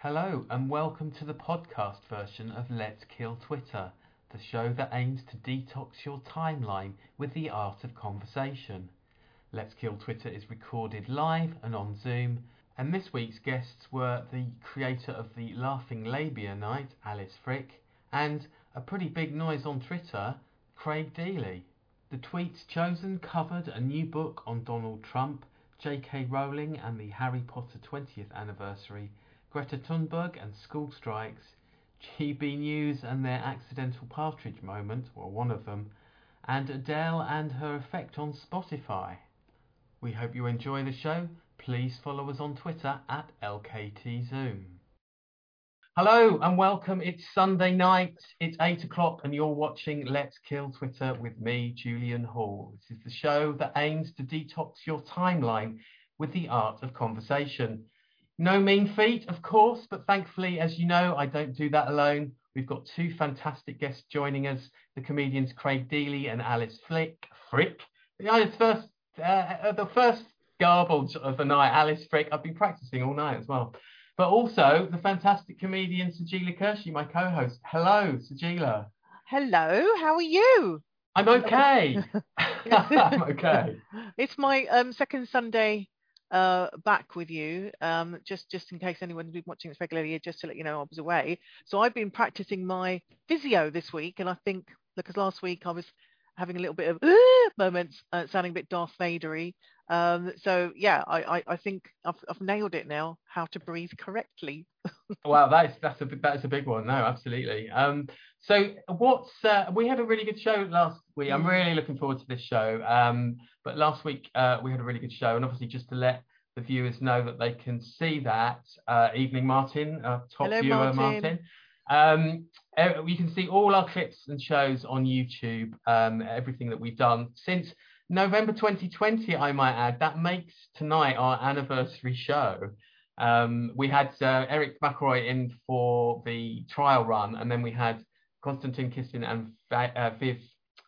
Hello, and welcome to the podcast version of Let's Kill Twitter, the show that aims to detox your timeline with the art of conversation. Let's Kill Twitter is recorded live and on Zoom, and this week's guests were the creator of the Laughing Labia Night, Alice Frick, and a pretty big noise on Twitter, Craig Deely. The tweets chosen covered a new book on Donald Trump, J.K. Rowling and the Harry Potter 20th anniversary, Greta Thunberg and school strikes, GB News and their accidental partridge moment, or one of them, and Adele and her effect on Spotify. We hope you enjoy the show. Please follow us on Twitter at LKTZoom. Hello and welcome. It's Sunday night. It's eight o'clock, and you're watching Let's Kill Twitter with me, Julian Hall. This is the show that aims to detox your timeline with the art of conversation. No mean feat, of course, but thankfully, as you know, I don't do that alone. We've got two fantastic guests joining us the comedians Craig Deely and Alice Flick. Frick. It's first, uh, the first garbled of the night, Alice Frick. I've been practicing all night as well. But also the fantastic comedian Sajeela Kershi, my co-host. Hello, Sajeela. Hello, how are you? I'm okay. I'm okay. It's my um, second Sunday uh, back with you. Um, just just in case anyone's been watching this regularly, just to let you know I was away. So I've been practicing my physio this week, and I think because last week I was having a little bit of moments, uh, sounding a bit Darth Vadery. Um, so yeah, I, I, I think I've, I've nailed it now. How to breathe correctly. wow, that's that's a that's a big one. No, absolutely. Um, so what's uh, we had a really good show last week. I'm really looking forward to this show. Um, but last week uh, we had a really good show, and obviously just to let the viewers know that they can see that uh, evening Martin, uh, top Hello, viewer Martin. Martin. Um, you can see all our clips and shows on YouTube. Um, everything that we've done since November 2020, I might add. That makes tonight our anniversary show. Um, we had uh, Eric McElroy in for the trial run, and then we had Konstantin Kissin and uh, Viv.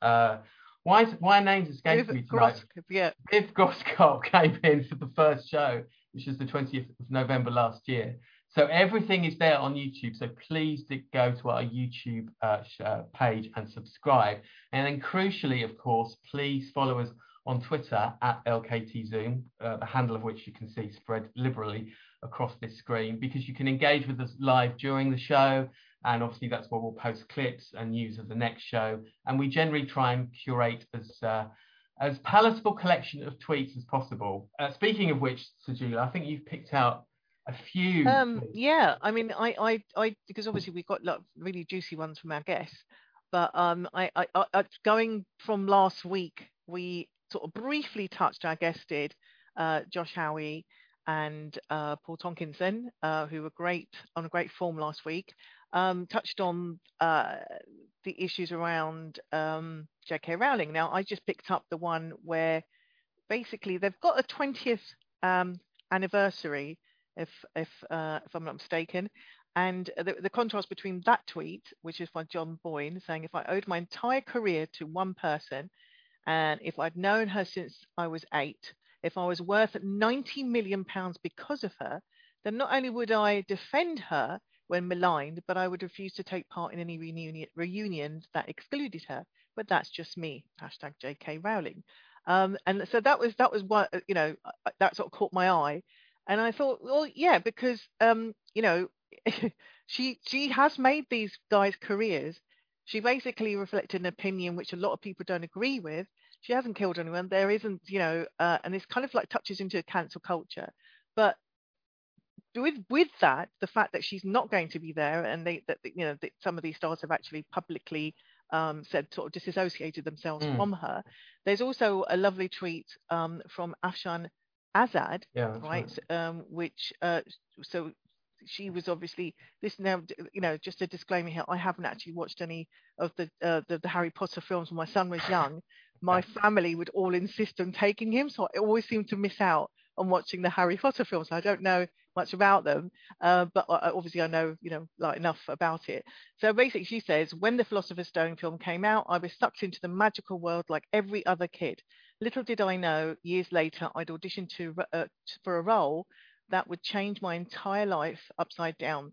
Uh, why is, why are names escaping Viv me tonight? Groskop, yeah. Viv Groskop came in for the first show, which was the 20th of November last year. So everything is there on YouTube. So please go to our YouTube uh, uh, page and subscribe. And then crucially, of course, please follow us on Twitter at LKTZoom, uh, the handle of which you can see spread liberally across this screen because you can engage with us live during the show. And obviously that's where we'll post clips and news of the next show. And we generally try and curate as uh, as palatable collection of tweets as possible. Uh, speaking of which, Sajeela, I think you've picked out a few. Um, yeah, I mean, I, I, I, because obviously we've got like really juicy ones from our guests, but um, I, I, I, I- going from last week, we sort of briefly touched. Our guest did, uh, Josh Howie and uh, Paul Tonkinson, uh, who were great on a great form last week. Um, touched on uh, the issues around um, J.K. Rowling. Now, I just picked up the one where basically they've got a 20th um, anniversary, if if uh, if I'm not mistaken. And the, the contrast between that tweet, which is by John Boyne, saying if I owed my entire career to one person, and if I'd known her since I was eight, if I was worth 90 million pounds because of her, then not only would I defend her when maligned, but I would refuse to take part in any reunion, reunions that excluded her. But that's just me. Hashtag J.K. Rowling. Um, and so that was that was what you know uh, that sort of caught my eye, and I thought, well, yeah, because um, you know, she she has made these guys careers. She basically reflected an opinion which a lot of people don't agree with. She hasn't killed anyone. There isn't, you know, uh, and this kind of like touches into cancel culture. But with with that, the fact that she's not going to be there, and they that you know that some of these stars have actually publicly um, said sort of disassociated themselves Mm. from her. There's also a lovely tweet um, from Afshan Azad, yeah, that's right? Um, which uh, so she was obviously this now you know just a disclaimer here. I haven't actually watched any of the uh, the, the Harry Potter films when my son was young. My family would all insist on taking him, so I always seem to miss out on watching the Harry Potter films. I don't know much about them, uh, but obviously I know you know like enough about it. So basically, she says when the Philosopher's Stone film came out, I was sucked into the magical world like every other kid. Little did I know, years later, I'd auditioned to uh, for a role that would change my entire life upside down.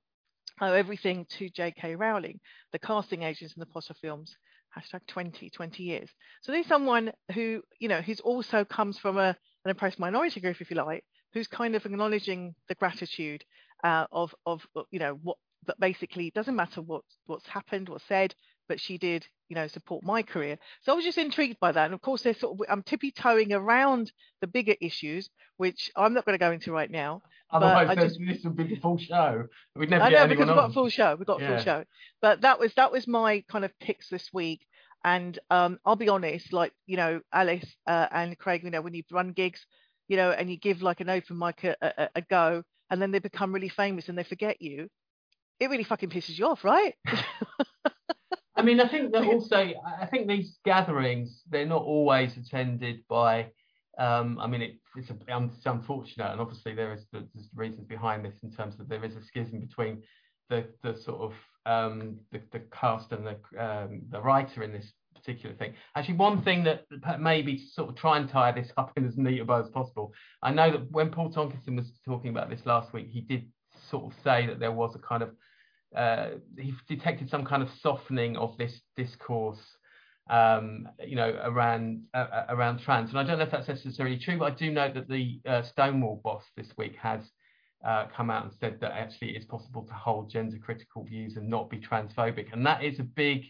Oh, everything to J.K. Rowling, the casting agents in the Potter films, hashtag 20, 20 years. So there's someone who, you know, who's also comes from a, an oppressed minority group, if you like, who's kind of acknowledging the gratitude uh, of, of, you know, what, but basically doesn't matter what, what's happened or said, but she did, you know, support my career. So I was just intrigued by that. And of course, there's sort of, I'm tippy toeing around the bigger issues, which I'm not going to go into right now. Otherwise, just, this would be the full show. We'd never I know because we've got a full show. We've got a yeah. full show. But that was that was my kind of picks this week. And um, I'll be honest, like you know, Alice uh, and Craig, you know, when you run gigs, you know, and you give like an open mic a, a, a go, and then they become really famous and they forget you, it really fucking pisses you off, right? I mean, I think that also, I think these gatherings, they're not always attended by, um, I mean, it, it's, a, it's unfortunate, and obviously there is there's reasons behind this in terms of there is a schism between the the sort of um, the, the cast and the um, the writer in this particular thing. Actually, one thing that maybe sort of try and tie this up in as neat a bow as possible. I know that when Paul Tonkinson was talking about this last week, he did sort of say that there was a kind of uh, he detected some kind of softening of this discourse, um, you know, around uh, uh, around trans. And I don't know if that's necessarily true, but I do know that the uh, Stonewall boss this week has uh, come out and said that actually it's possible to hold gender critical views and not be transphobic, and that is a big.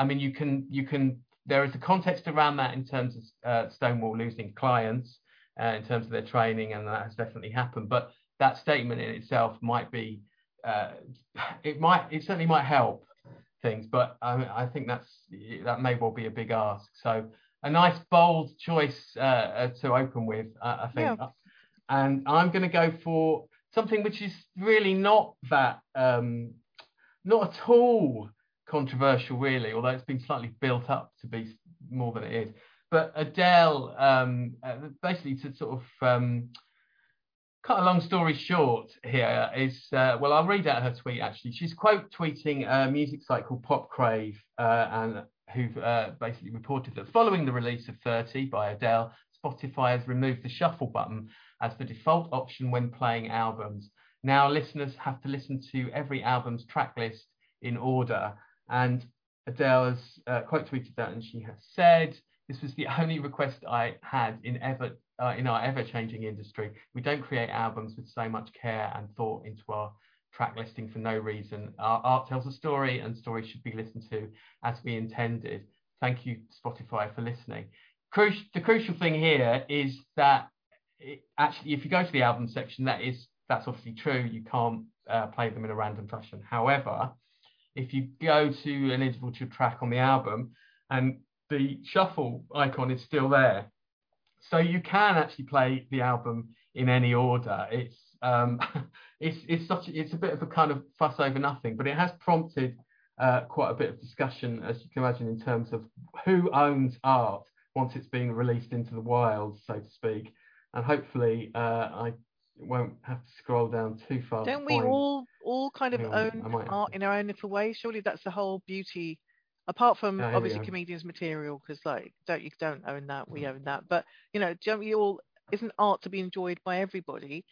I mean, you can you can there is a context around that in terms of uh, Stonewall losing clients, in terms of their training, and that has definitely happened. But that statement in itself might be uh, it might it certainly might help things, but I, I, think that's that may well be a big ask. So a nice bold choice uh, uh to open with, I think. Yeah. And I'm going to go for something which is really not that um, not at all controversial, really, although it's been slightly built up to be more than it is. But Adele, um, uh, basically to sort of um, cut a long story short here is uh, well i'll read out her tweet actually. She's quote tweeting a music site called popcrave uh, and who've uh, basically reported that following the release of 30 by adele spotify has removed the shuffle button as the default option when playing albums. Now listeners have to listen to every album's track list in order and adele has uh, quote tweeted that and she has said this was the only request i had in ever uh, in our ever-changing industry. We don't create albums with so much care and thought into our track listing for no reason. Our art tells a story, and stories should be listened to as we intended. Thank you, Spotify, for listening. Cru- the crucial thing here is that it, actually, if you go to the album section, that is that's obviously true. You can't uh, play them in a random fashion. However, if you go to an individual track on the album and the shuffle icon is still there, so you can actually play the album in any order. It's um, it's it's such a, it's a bit of a kind of fuss over nothing, but it has prompted uh, quite a bit of discussion, as you can imagine, in terms of who owns art once it's been released into the wild, so to speak. And hopefully, uh, I won't have to scroll down too far. Don't we all all kind of own art in our own little way? Surely that's the whole beauty apart from obviously comedians material because like don't you don't own that we own that. But you know don't we all isn't art to be enjoyed by everybody?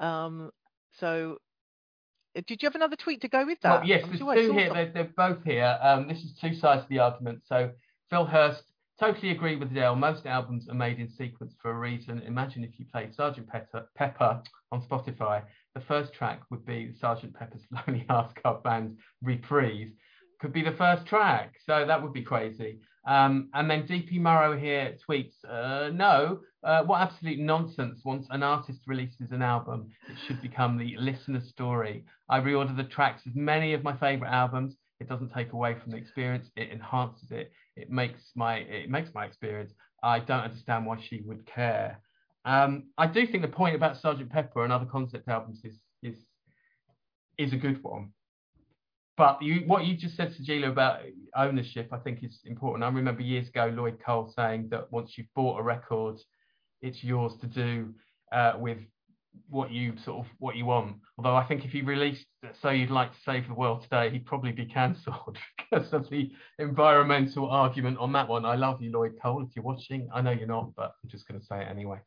Um so uh, did you have another tweet to go with that? well, yes I'm there's sure two here they're, they're, both here. Um this is two sides of the argument. So phil hurst totally agree with Adele. Most albums are made in sequence for a reason. Imagine if you played Sergeant Pepper, Pepper on Spotify. The first track would be Sergeant Pepper's Lonely Hearts Club Band reprise could be the first track. So that would be crazy. Um, and then DP Murrow here tweets, uh, no, uh, what absolute nonsense. Once an artist releases an album, it should become the listener story. I reorder the tracks of many of my favorite albums. It doesn't take away from the experience. It enhances it. It makes my it makes my experience. I don't understand why she would care. Um, I do think the point about Sergeant Pepper and other concept albums is is is a good one but you, what you just said, Sajeela, about ownership, I think is important. I remember years ago Lloyd Cole saying that once you've bought a record, it's yours to do uh, with what you sort of what you want. Although I think if he released "So You'd Like to Save the World Today," he'd probably be cancelled because of the environmental argument on that one. I love you, Lloyd Cole. If you're watching, I know you're not, but I'm just going to say it anyway.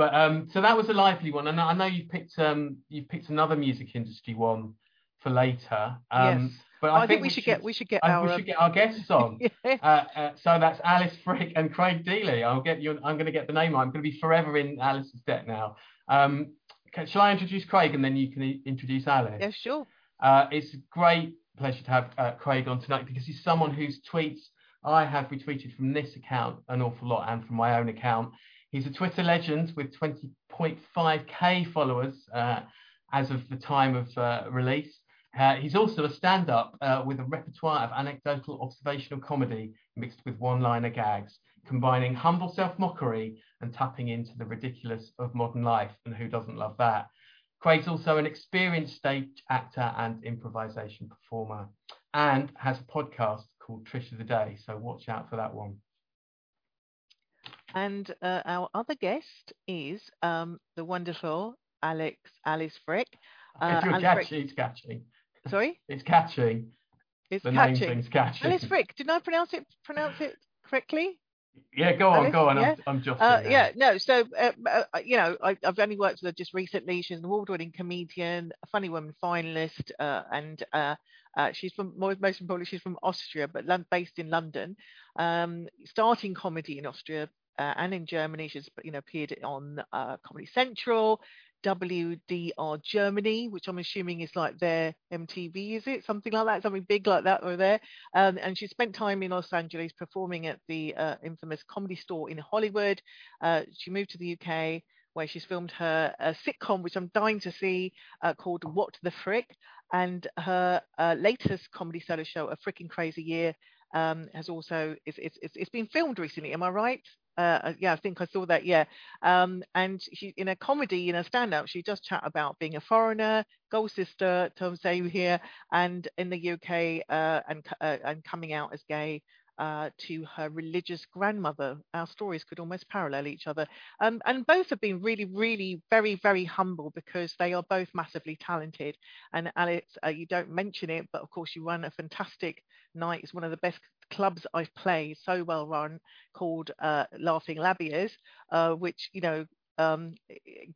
But um, so that was a lively one, and I know you've picked um, you picked another music industry one for later. Um, yes. But I, I, think, think we should get we should get I- our we um, should get our guests on. yeah. Uh, uh, so that's Alice Frick and Craig Dealey. I'll get you. I'm going to get the name. right. I'm going to be forever in Alice's debt now. Um, can, shall I introduce Craig and then you can introduce Alice? yeah, sure. Uh, it's a great pleasure to have uh, Craig on tonight because he's someone whose tweets I have retweeted from this account an awful lot and from my own account. He's a Twitter legend with 20.5k followers uh, as of the time of uh, release. Uh, he's also a stand-up uh, with a repertoire of anecdotal observational comedy mixed with one-liner gags, combining humble self-mockery and tapping into the ridiculous of modern life. And who doesn't love that? Craig's also an experienced stage actor and improvisation performer, and has a podcast called Trish of the Day. So watch out for that one. And uh, our other guest is um, the wonderful Alex Alice Frick. Uh, you're Alice Frick- it's catchy. Sorry, It's catchy. it's The name catchy. thing's catchy. Alice Frick. Did I pronounce it pronounce it correctly? Yeah, go on, Alice, go on. yeah? I'm, I'm just. Uh, yeah, no. So, uh, uh, you know, I, I've only worked with her just recently. She's an award-winning comedian, a funny woman finalist, uh, and uh, uh, she's from most most importantly, she's from Austria, but based in London. Um, starting comedy in Austria uh, and in Germany. She's you know appeared on uh, Comedy Central. WDR Germany, which I'm assuming is like their MTV, is it? Something like that, something big like that over there. Um, and she spent time in Los Angeles performing at the uh, infamous Comedy Store in Hollywood. Uh, she moved to the UK where she's filmed her uh, sitcom, which I'm dying to see, uh, called What the Frick. And her uh, latest comedy solo show, A Frickin' Crazy Year, um, has also it's it's it's been filmed recently. Am I right? Uh, yeah, I think I saw that. Yeah, um, and she in a comedy, in a stand-up, she does chat about being a foreigner, gold sister, Tom Say here, and in the UK, uh, and uh, and coming out as gay. Uh, to her religious grandmother. Our stories could almost parallel each other. Um, and both have been really, really very, very humble because they are both massively talented. And Alex, uh, you don't mention it, but of course, you run a fantastic night. It's one of the best clubs I've played, so well run, called uh, Laughing Labias, uh, which, you know, um,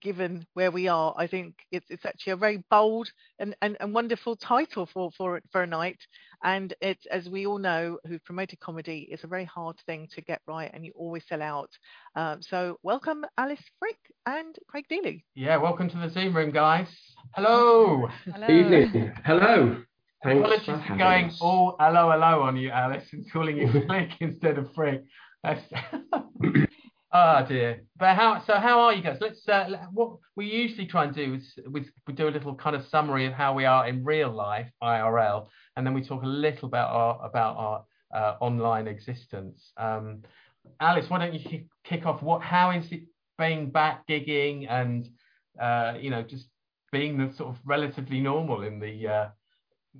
given where we are, I think it's, it's actually a very bold and, and, and wonderful title for, for, for a night. And it's, as we all know, who've promoted comedy, it's a very hard thing to get right and you always sell out. Um, so welcome Alice Frick and Craig Dealey. Yeah, welcome to the Zoom room, guys. Hello. Hello. Evening. Hello. Thanks Apologies for for going us. all hello, hello on you, Alex, and calling you Flick instead of Frick. Oh dear. But how? So how are you guys? Let's. Uh, what we usually try and do is we, we do a little kind of summary of how we are in real life, IRL, and then we talk a little about our about our uh, online existence. Um, Alice, why don't you kick, kick off? What? How is it being back gigging and uh, you know just being the sort of relatively normal in the uh,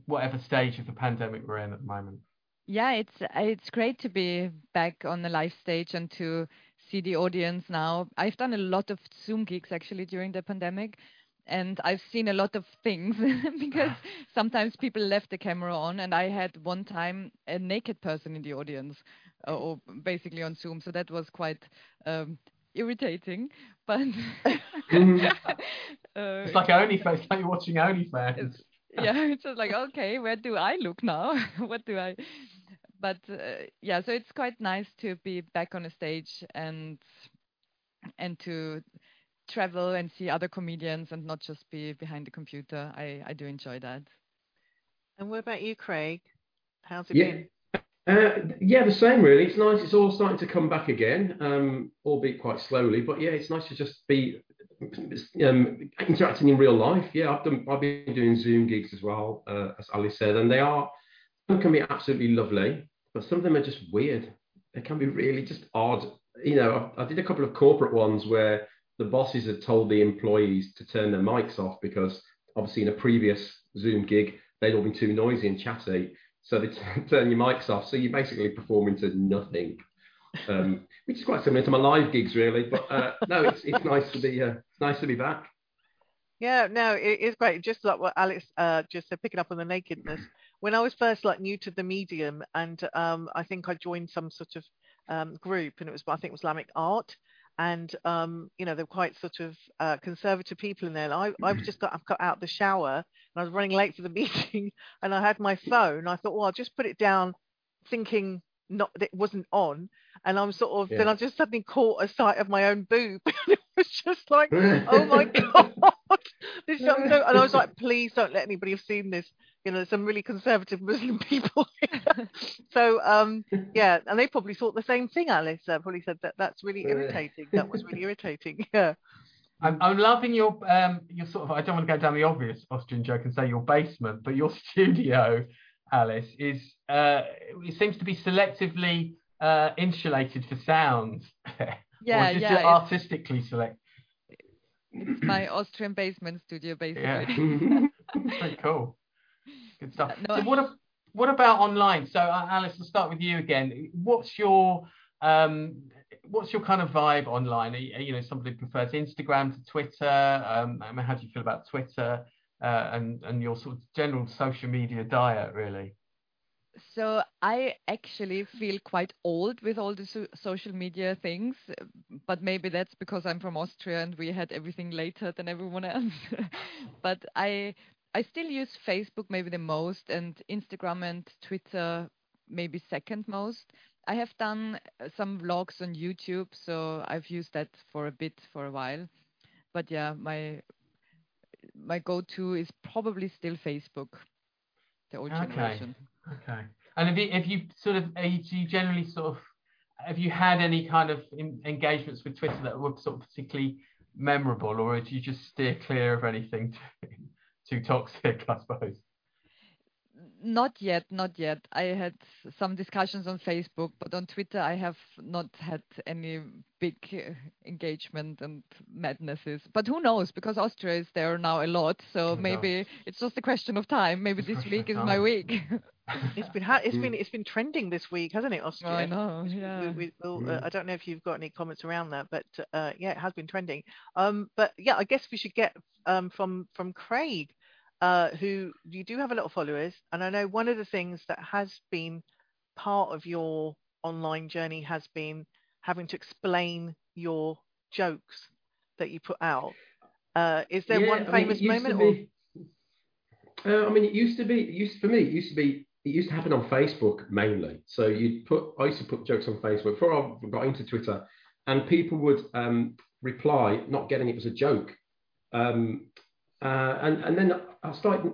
whatever stage of the pandemic we're in at the moment. Yeah, it's it's great to be back on the live stage and to see the audience now. I've done a lot of Zoom gigs actually during the pandemic, and I've seen a lot of things because sometimes people left the camera on, and I had one time a naked person in the audience, uh, or basically on Zoom. So that was quite um, irritating, but. Mhm. uh, It's like OnlyFans, it's like you're watching OnlyFans. Yeah it's just like okay where do i look now what do i but uh, yeah so it's quite nice to be back on a stage and and to travel and see other comedians and not just be behind the computer i i do enjoy that And what about you, Craig? How's it Yeah. been? Uh, yeah, the same really. It's nice. It's all starting to come back again, um, albeit quite slowly. But yeah, it's nice to just be um, interacting in real life. Yeah, I've done. I've been doing Zoom gigs as well, uh, as Ali said, and they are some can be absolutely lovely, but some of them are just weird. They can be really just odd. You know, I, I did a couple of corporate ones where the bosses had told the employees to turn their mics off because obviously in a previous Zoom gig they'd all been too noisy and chatty. So they t- turn your mics off. So you're basically performing to nothing, um, which is quite similar to my live gigs, really. But uh, no, it's it's nice to be uh, nice to be back. Yeah, no, it is great. Just like what Alex uh, just said, picking up on the nakedness. When I was first like new to the medium, and um, I think I joined some sort of um, group, and it was I think it was Islamic art, and um, you know they're quite sort of uh, conservative people in there. And I I just got I've got out the shower and I was running late for the meeting, and I had my phone. I thought, well, I'll just put it down, thinking not that it wasn't on, and I'm sort of Yeah. then I just suddenly caught a sight of my own boob. and it was just like, oh my god, this is so, and I was like, please don't let anybody have seen this. You know, some really conservative Muslim people. here. so um, yeah, and they probably thought the same thing. Alice uh, probably said that that's really irritating. That was really irritating. Yeah. I'm, I'm loving your um your sort of I don't want to go down the obvious Austrian joke and say your basement, but your studio, Alice, is uh it seems to be selectively uh insulated for sound. Yeah, or it yeah. It's, artistically select. it's my Austrian basement studio, basically. Yeah. Pretty cool. Good stuff. No, so what ab- what about online? So uh, Alice, I'll start with you again. What's your um what's your kind of vibe online? Are you, know somebody prefers Instagram to Twitter? Um, I mean, how do you feel about Twitter uh, and and your sort of general social media diet, really? So I actually feel quite old with all the so- social media things, but maybe that's because I'm from Austria and we had everything later than everyone else. but I I still use Facebook maybe the most and Instagram and Twitter maybe second most. I have done uh, some vlogs on YouTube, so I've used that for a bit for a while. But yeah, my my go-to is probably still Facebook, the old Okay. generation. Okay. And have you have you sort of do you generally sort of have you had any kind of in, engagements with Twitter that were sort of particularly memorable, or do you just steer clear of anything too, too toxic? I suppose. Not yet, not yet. I had some discussions on Facebook, but on Twitter I have not had any big uh, engagement and madnesses. But who knows? Because Austria is there now a lot, so Who maybe it's just a question of time. Maybe this week of is my week. It's been ha- it's Mm. been it's been trending this week, hasn't it, Austria? I know, We- yeah. we, will Mm. uh, I don't know if you've got any comments around that, but uh, yeah, it has been trending. Um, but yeah, I guess we should get um, from from Craig, uh, who you do have a lot of followers, and I know one of the things that has been part of your online journey has been having to explain your jokes that you put out. Uh, is there Yeah, one I mean, famous used to moment? Or, Uh, I mean, it used to be. It used for me. It used to be. It used to happen on Facebook mainly. So you'd put. I used to put jokes on Facebook before I got into Twitter, and people would um, reply, not getting it was a joke. Um, uh, and and then I started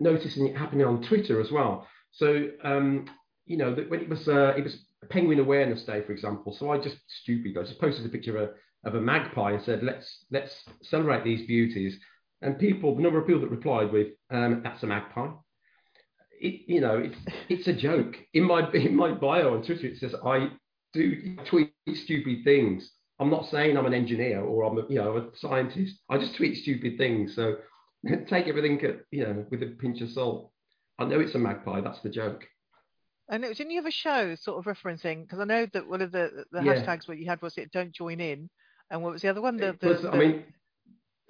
noticing it happening on Twitter as well. So um, you know when it was uh, it was Penguin Awareness Day, for example. So I just stupid. I just posted a picture of a, of a magpie and said, let's let's celebrate these beauties and people, the number of people that replied with, um, "That's a magpie." It, you know, it's it's a joke. In my in my bio on Twitter, it says I do tweet stupid things. I'm not saying I'm an engineer or I'm a, you know a scientist. I just tweet stupid things. So take everything at, you know with a pinch of salt. I know it's a magpie. That's the joke. I know, didn't you have a show sort of referencing? Because I know that one of the the Yeah. hashtags what you had was it "Don't join in," and what was the other one? The, the, was- the- I mean,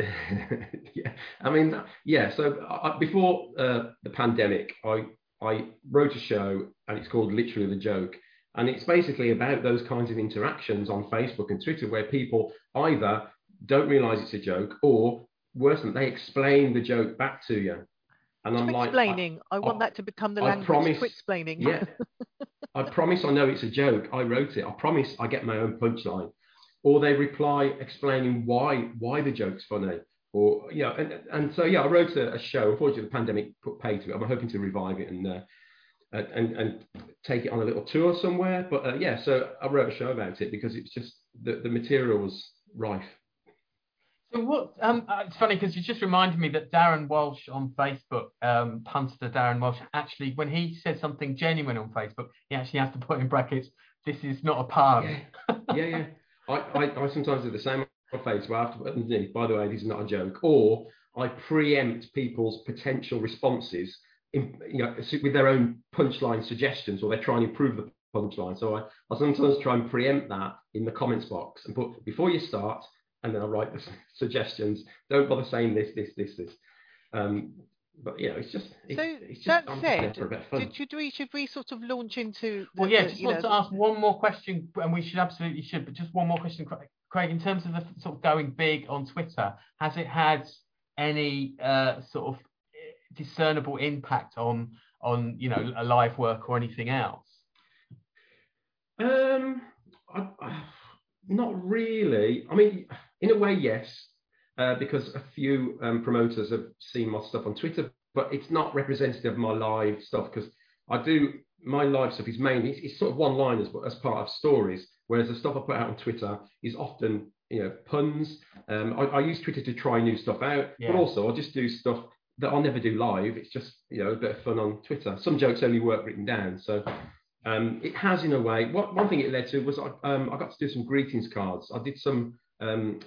yeah, I mean, yeah. So I, before uh, the pandemic, I I wrote a show, and it's called literally the joke, and it's basically about those kinds of interactions on Facebook and Twitter where people either don't realise it's a joke, or worse than they explain the joke back to you, and I'm like, I- explaining. I, want I- that to become the I language. promise- Quit explaining. yeah. I promise I know it's a joke. I wrote it. I promise I get my own punchline. Or they reply explaining why why the joke's funny. Or yeah, and, and so yeah, I wrote a, a show. Unfortunately, the pandemic put pay to it. I'm hoping to revive it and uh, and and take it on a little tour somewhere. But uh, yeah, so I wrote a show about it because it's just the, the material was rife. So what? Um, uh, it's funny because you just reminded me that Darren Walsh on Facebook, um, punster Darren Walsh, actually when he says something genuine on Facebook, he actually has to put in brackets, "This is not a pun." Yeah, yeah, yeah. I, I, I sometimes do the same on Facebook. I have to put underneath, by the way, this is not a joke. Or I preempt people's potential responses in, you know, with their own punchline suggestions, or they try and improve the punchline. So I, I sometimes try and preempt that in the comments box and put before you start, and then I write the suggestions. Don't bother saying this, this, this, this. Um, but you know, it's just. It's, So it's just that I'm just there said, for a bit of fun. Did, should we should we sort of launch into? The, Well, yeah, the, just want know, to ask one more question, and we should absolutely should, but just one more question, Craig, in terms of the sort of going big on Twitter, has it had any uh, sort of discernible impact on on you know a live work or anything else? Um, I, I, not really. I mean, in a way, yes, uh, because a few um, promoters have seen my stuff on Twitter, but it's not representative of my live stuff because I do my live stuff is mainly it's, it's sort of one-liners, but as part of stories. Whereas the stuff I put out on Twitter is often you know puns. Um, I, I, use Twitter to try new stuff out, yeah. but also I just do stuff that I'll never do live. It's just you know a bit of fun on Twitter. Some jokes only work written down, so um, it has in a way. What one thing it led to was I, um, I got to do some greetings cards. I did some um,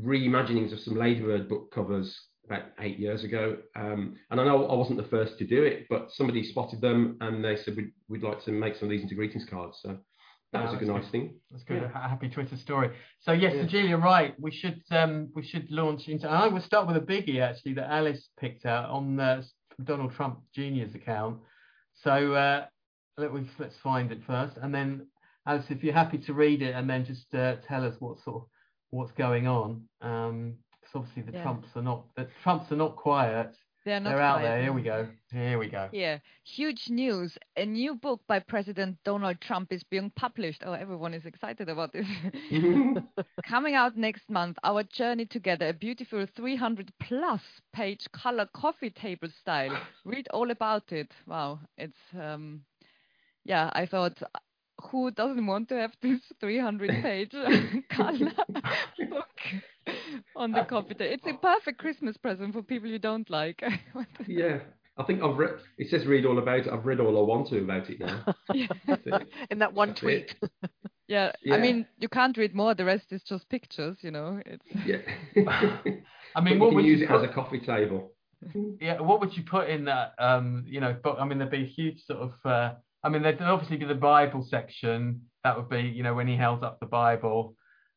reimaginings of some Ladybird book covers about eight years ago, um, and I know I wasn't the first to do it, but somebody spotted them and they said we'd, we'd like to make some of these into greetings cards. So that was a good nice thing. That's good. Yeah. A happy Twitter story. So yes, yeah. Julia, right. We should um, we should launch into. I will start with a biggie actually that Alice picked out on uh, Donald Trump Jr.'s account. So uh, let we let's find it first, and then Alice, if you're happy to read it, and then just uh, tell us what sort of what's going on. Um, because obviously the yeah. Trumps are not the Trumps are not quiet. They're not They're out there. Here we go. Here we go. Yeah. Huge news. A new book by President Donald Trump is being published. Oh, everyone is excited about this. Coming out next month, Our Journey Together, a beautiful 300 plus page color coffee table style. Read all about it. Wow. It's, um, yeah, I thought who doesn't want to have this 300 page color book on the coffee table? It's a perfect Christmas present for people you don't like. yeah. I think I've read. It says read all about it. I've read all I want to about it now. In that one That's tweet. Yeah, yeah, I mean, you can't read more. The rest is just pictures, you know. It's yeah. I mean, what would use you it put... as a coffee table. Yeah, what would you put in that? Um, you know, but I mean, there'd be a huge sort of uh, I mean, there'd obviously be the Bible section. That would be, you know, when he held up the Bible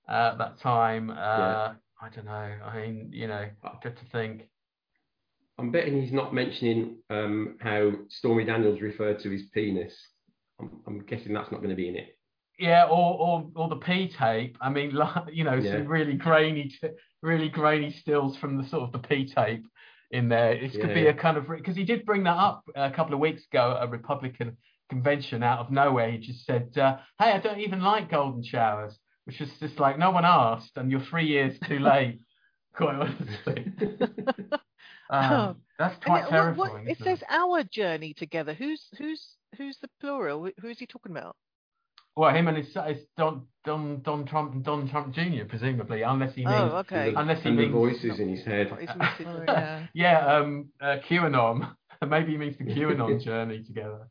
uh, at that time. Uh, yeah. I don't know. I mean, you know, good to think. I'm betting he's not mentioning um, how Stormy Daniels referred to his penis. I'm, I'm guessing that's not going to be in it. Yeah, or or or the P tape. I mean, like, you know, yeah. some really grainy, really grainy stills from the sort of the P tape in there. This yeah. could be a kind of because he did bring that up a couple of weeks ago. At a Republican convention out of nowhere. He just said, uh, "Hey, I don't even like golden showers," which is just like no one asked, and you're three years too late. Quite honestly, um, oh. that's quite and, terrifying. What, what, it says our journey together. Who's who's who's the plural? Who's he talking about? Well, him and his, his Don Don Don Trump and Don Trump Jr. presumably, unless he means oh, okay. unless he and means the voices in his head. oh, yeah, yeah um, uh, QAnon. Maybe he means the QAnon journey together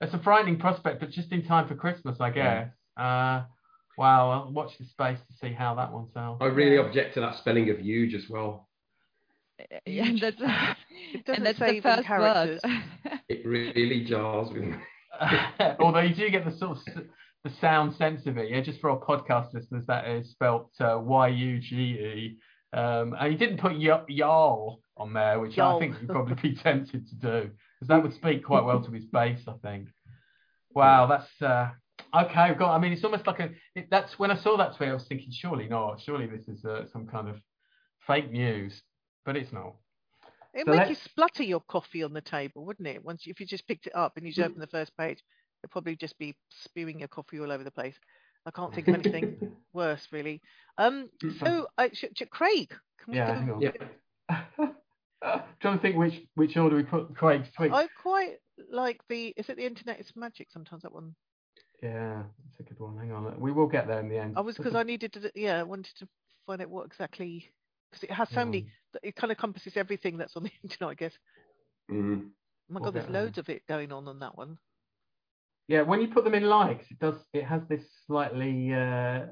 it's a frightening prospect, but just in time for Christmas, I guess. Yeah. Uh, wow, I'll watch the space to see how that one sells. I really object to that spelling of huge as well. Yeah, that's, it doesn't and that's the first characters. word. it really jars with me. Although you do get the sort of the sound sense of it, yeah. Just for our podcast listeners, that is spelt uh, Y U G E. Um, and he didn't put y'all on there, which I think you'd probably be tempted to do because that would speak quite well to his base, I think. Wow, that's uh, okay. I've got. I mean, it's almost like a. It, that's when I saw that tweet, I was thinking, surely not. Surely this is uh, some kind of fake news, but it's not. It so make you splutter your coffee on the table, wouldn't it? Once you, if you just picked it up and you just open the first page, it'd probably just be spewing your coffee all over the place. I can't think of anything worse, really. Um, so, uh, sh- sh- Craig, can we yeah, go? Yeah. trying to think which which order we put Craig's tweet. I quite like the. Is it the internet is magic? Sometimes that one. Yeah, it's a good one. Hang on, we will get there in the end. I was because I needed to. Yeah, I wanted to find out what exactly because it has so many. It kind of encompasses everything that's on the internet, I guess. Mm. Oh my we'll god, there's loads there. of it going on on that one. Yeah, when you put them in likes, it does. It has this slightly uh,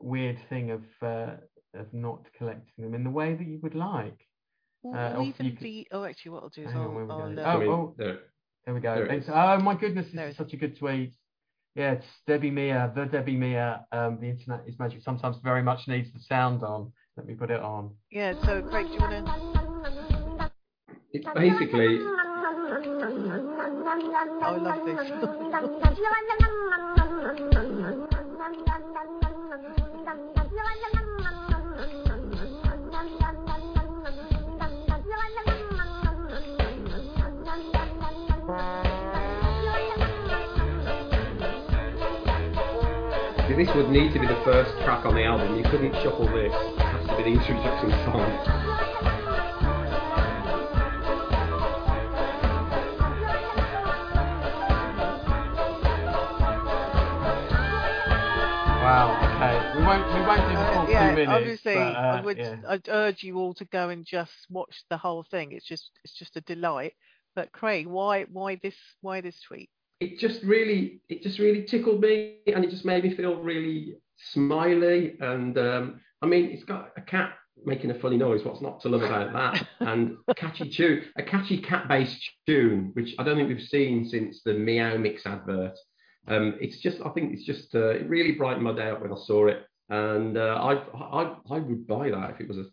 weird thing of uh, of not collecting them in the way that you would like. Uh, even the. Oh, actually, what I'll do is I'll. On, I'll uh, oh, oh, there. there we go. It's, oh my goodness, this is such a good tweet. Yeah, it's Debbie Mia, the Debbie Mia. Um, the internet is magic. Sometimes very much needs the sound on. Let me put it on. Yeah. So, Craig, do you want to? It's basically. Oh, I love this. this would need to be the first track on the album. You couldn't shuffle this. It has to be the introduction song. Wow. Okay. We won't. We won't do the full Uh, yeah, two minutes. obviously, but, uh, I would. yeah. I'd urge you all to go and just watch the whole thing. It's just, it's just a delight. But Craig, why, why this, why this tweet? It just really, it just really tickled me, and it just made me feel really smiley. And um, I mean, it's got a cat making a funny noise. What's not to love about that? and a catchy tune, a catchy cat-based tune, which I don't think we've seen since the Meow Mix advert. Um, it's just, I think it's just, uh, it really brightened my day up when I saw it, and uh, I, I, I would buy that if it was a,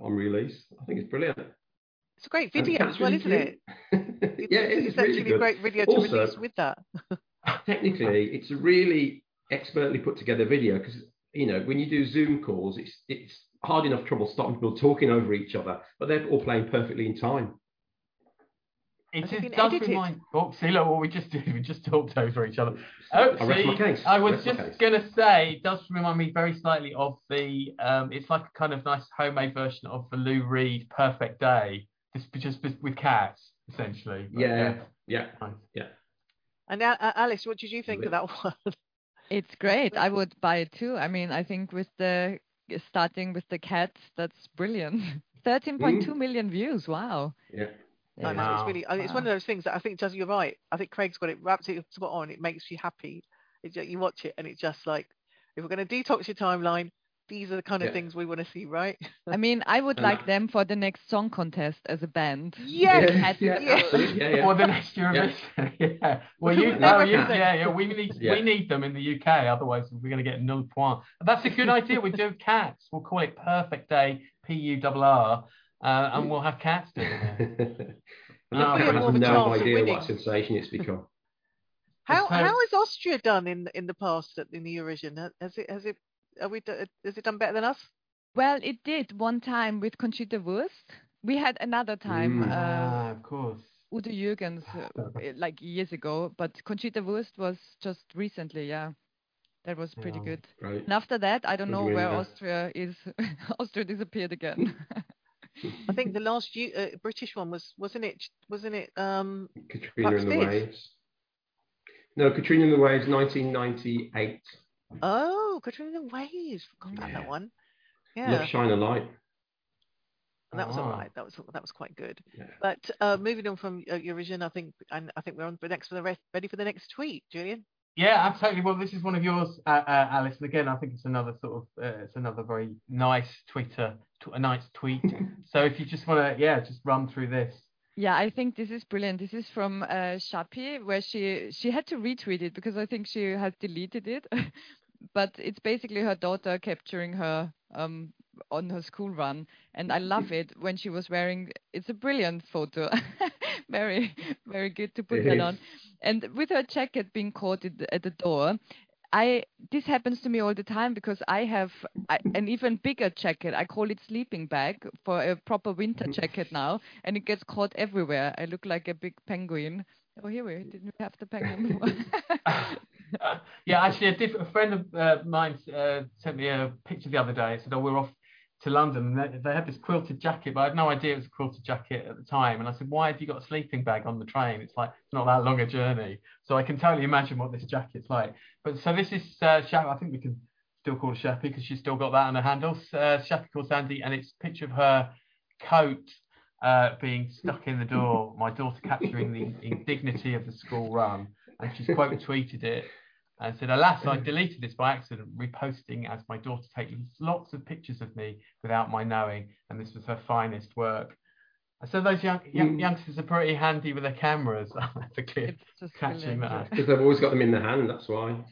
on release. I think it's brilliant. It's a great video as well, really isn't it? yeah, it it's is really actually good. a great video to Also- release with that. technically it's a really expertly put together video because you know when you do zoom calls it's it's hard enough trouble stopping people talking over each other but they're all playing perfectly in time It Has it is, been does edited? remind. Oh, see, look what we just did. We just talked over each other. I Oh, rest see, my case. I was Rest just gonna say, it does remind me very slightly of the. Um, it's like a kind of nice homemade version of the Lou Reed "Perfect Day," just just with- with cats, essentially. But, yeah yeah nice. And uh, Alice, what did you think of that one? It's great. I would buy it too. I mean, I think with the starting with the cats, that's brilliant. 13.2 million views. Wow. yeah I know Wow. it's really. I- It's one of those things that I think does. You're right. I think Craig's got it absolutely spot on. It makes you happy. It, you watch it and it's just like, if we're going to detox your timeline, these are the kind of Yeah. things we want to see, right? I mean, I would And like I- them for the next song contest as a band. Yes. yeah, Cats- yeah, yeah. yeah, yeah. For the next Eurovision, yeah. Well, We you, no, you, yeah, yeah. We need, Yeah. we need them in the UK. Otherwise, we're going to get nil point. That's a good idea. We do cats. We'll call it Perfect Day, P U R R, uh, and we'll have cats doing it. and now If we had everyone more of has a no idea what sensation it's become How So- how has Austria done in in the past at- in the Eurovision? Has it has it are we do- has it done better than us? Well, it did one time with Conchita Wurst. We had another time, Mm. uh, ah, of course. Udo Jürgens, uh, eh, like years ago, but Conchita Wurst was just recently. Yeah, that was pretty Yeah. good. right And after that, I don't know Good where winner. Austria is. Austria disappeared again. I think the last U, uh, British one was wasn't it wasn't it um Katrina and the Waves no Katrina and the Waves 1998 oh Katrina the Waves forgot about that Yeah. one. Love Yeah, Shine a Light and that was Ah. all right. That was that was quite good. Yeah. But uh, moving on from uh, Eurovision, I think and I think we're on for next for the rest, ready for the next tweet, Julian. Yeah, absolutely. Well, this is one of yours, uh, uh, Alice. And again, I think it's another sort of, uh, it's another very nice Twitter, tw- a nice tweet. so if you just want to, yeah, just run through this. Yeah, I think this is brilliant. This is from uh, Shappi, where she she had to retweet it because I think she has deleted it. but it's basically her daughter capturing her um, on her school run, and I love it when she was wearing. It's a brilliant photo, very very good to put It that is. on, and with her jacket being caught at the, at the door. I this happens to me all the time because I have I, an even bigger jacket. I call it sleeping bag for a proper winter jacket now, and it gets caught everywhere. I look like a big penguin. Oh, here we didn't we have the penguin. yeah, actually, a, diff- a friend of uh, mine uh, sent me a picture the other day. Said, "Oh, we're off to London." And they, they had this quilted jacket, but I had no idea it was a quilted jacket at the time. And I said, "Why have you got a sleeping bag on the train? It's like it's not that long a journey." So I can totally imagine what this jacket's like. But so this is uh, Shap. I think we can still call her Shappi because she's still got that on her handles. Uh, Shappi Khorsandi, and it's a picture of her coat uh, being stuck in the door. My daughter capturing the indignity of the school run, and she's quote tweeted it and said, "Alas, I deleted this by accident, reposting as my daughter takes lots of pictures of me without my knowing, and this was her finest work." And So those young, young Mm. youngsters are pretty handy with their cameras. That's a clear it's catching brilliant. that. because they've always got them in the hand that's why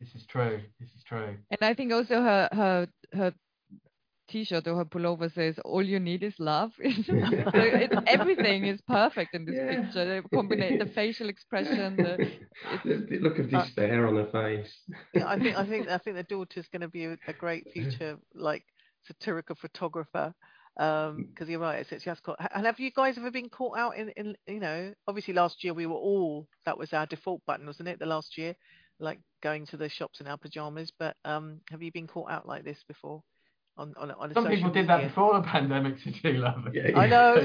This is true. This is true. And I think also her her her t-shirt or her pullover says all you need is love. so it's everything is perfect in this Yeah. picture. The combination, the facial expression, the, the, the look of despair on her face Yeah, I think I think I think the daughter's going to be a, a great future like satirical photographer. Um, because you're right, it's, it's just caught. And have you guys ever been caught out in, in, you know, obviously last year we were all that was our default button, wasn't it? The last year, like going to the shops in our pajamas. But um, have you been caught out like this before? On, on, on Some people did that before the pandemic, Did love Yeah, I know.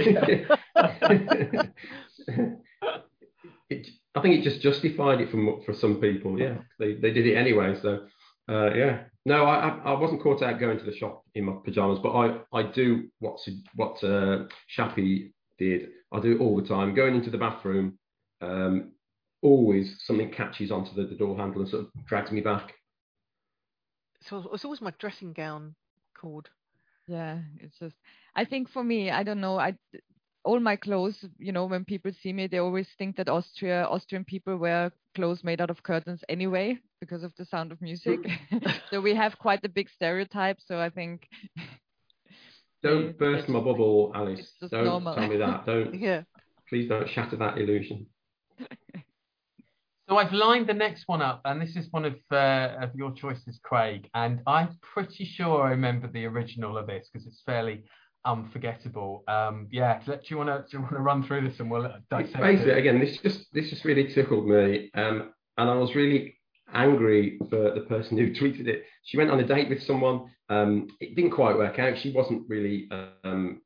it, I think it just justified it for for some people. Yeah, they, they did it anyway. So uh, yeah, no, I I wasn't caught out going to the shop in my pajamas, but I I do what what uh, Shappi did. I do it all the time. Going into the bathroom, um, always something catches onto the, the door handle and sort of drags me back. So it's always my dressing gown cord. Yeah, it's just. I think for me, I don't know. I all my clothes, you know, when people see me, they always think that Austria, Austrian people wear clothes made out of curtains anyway because of the sound of music. Mm. so we have quite a big stereotype. So I think. Don't burst my bubble, Alice. Don't normal. tell me that. Don't. yeah. Please don't shatter that illusion. So I've lined the next one up, and this is one of uh, of your choices, Craig. And I'm pretty sure I remember the original of this because it's fairly unforgettable. Um, yeah, do you want to do you want to run through this and we'll dissect Basically, again, this just this just really tickled me, um, and I was really angry for the person who tweeted it. She went on a date with someone. Um, it didn't quite work out. She wasn't really. Um,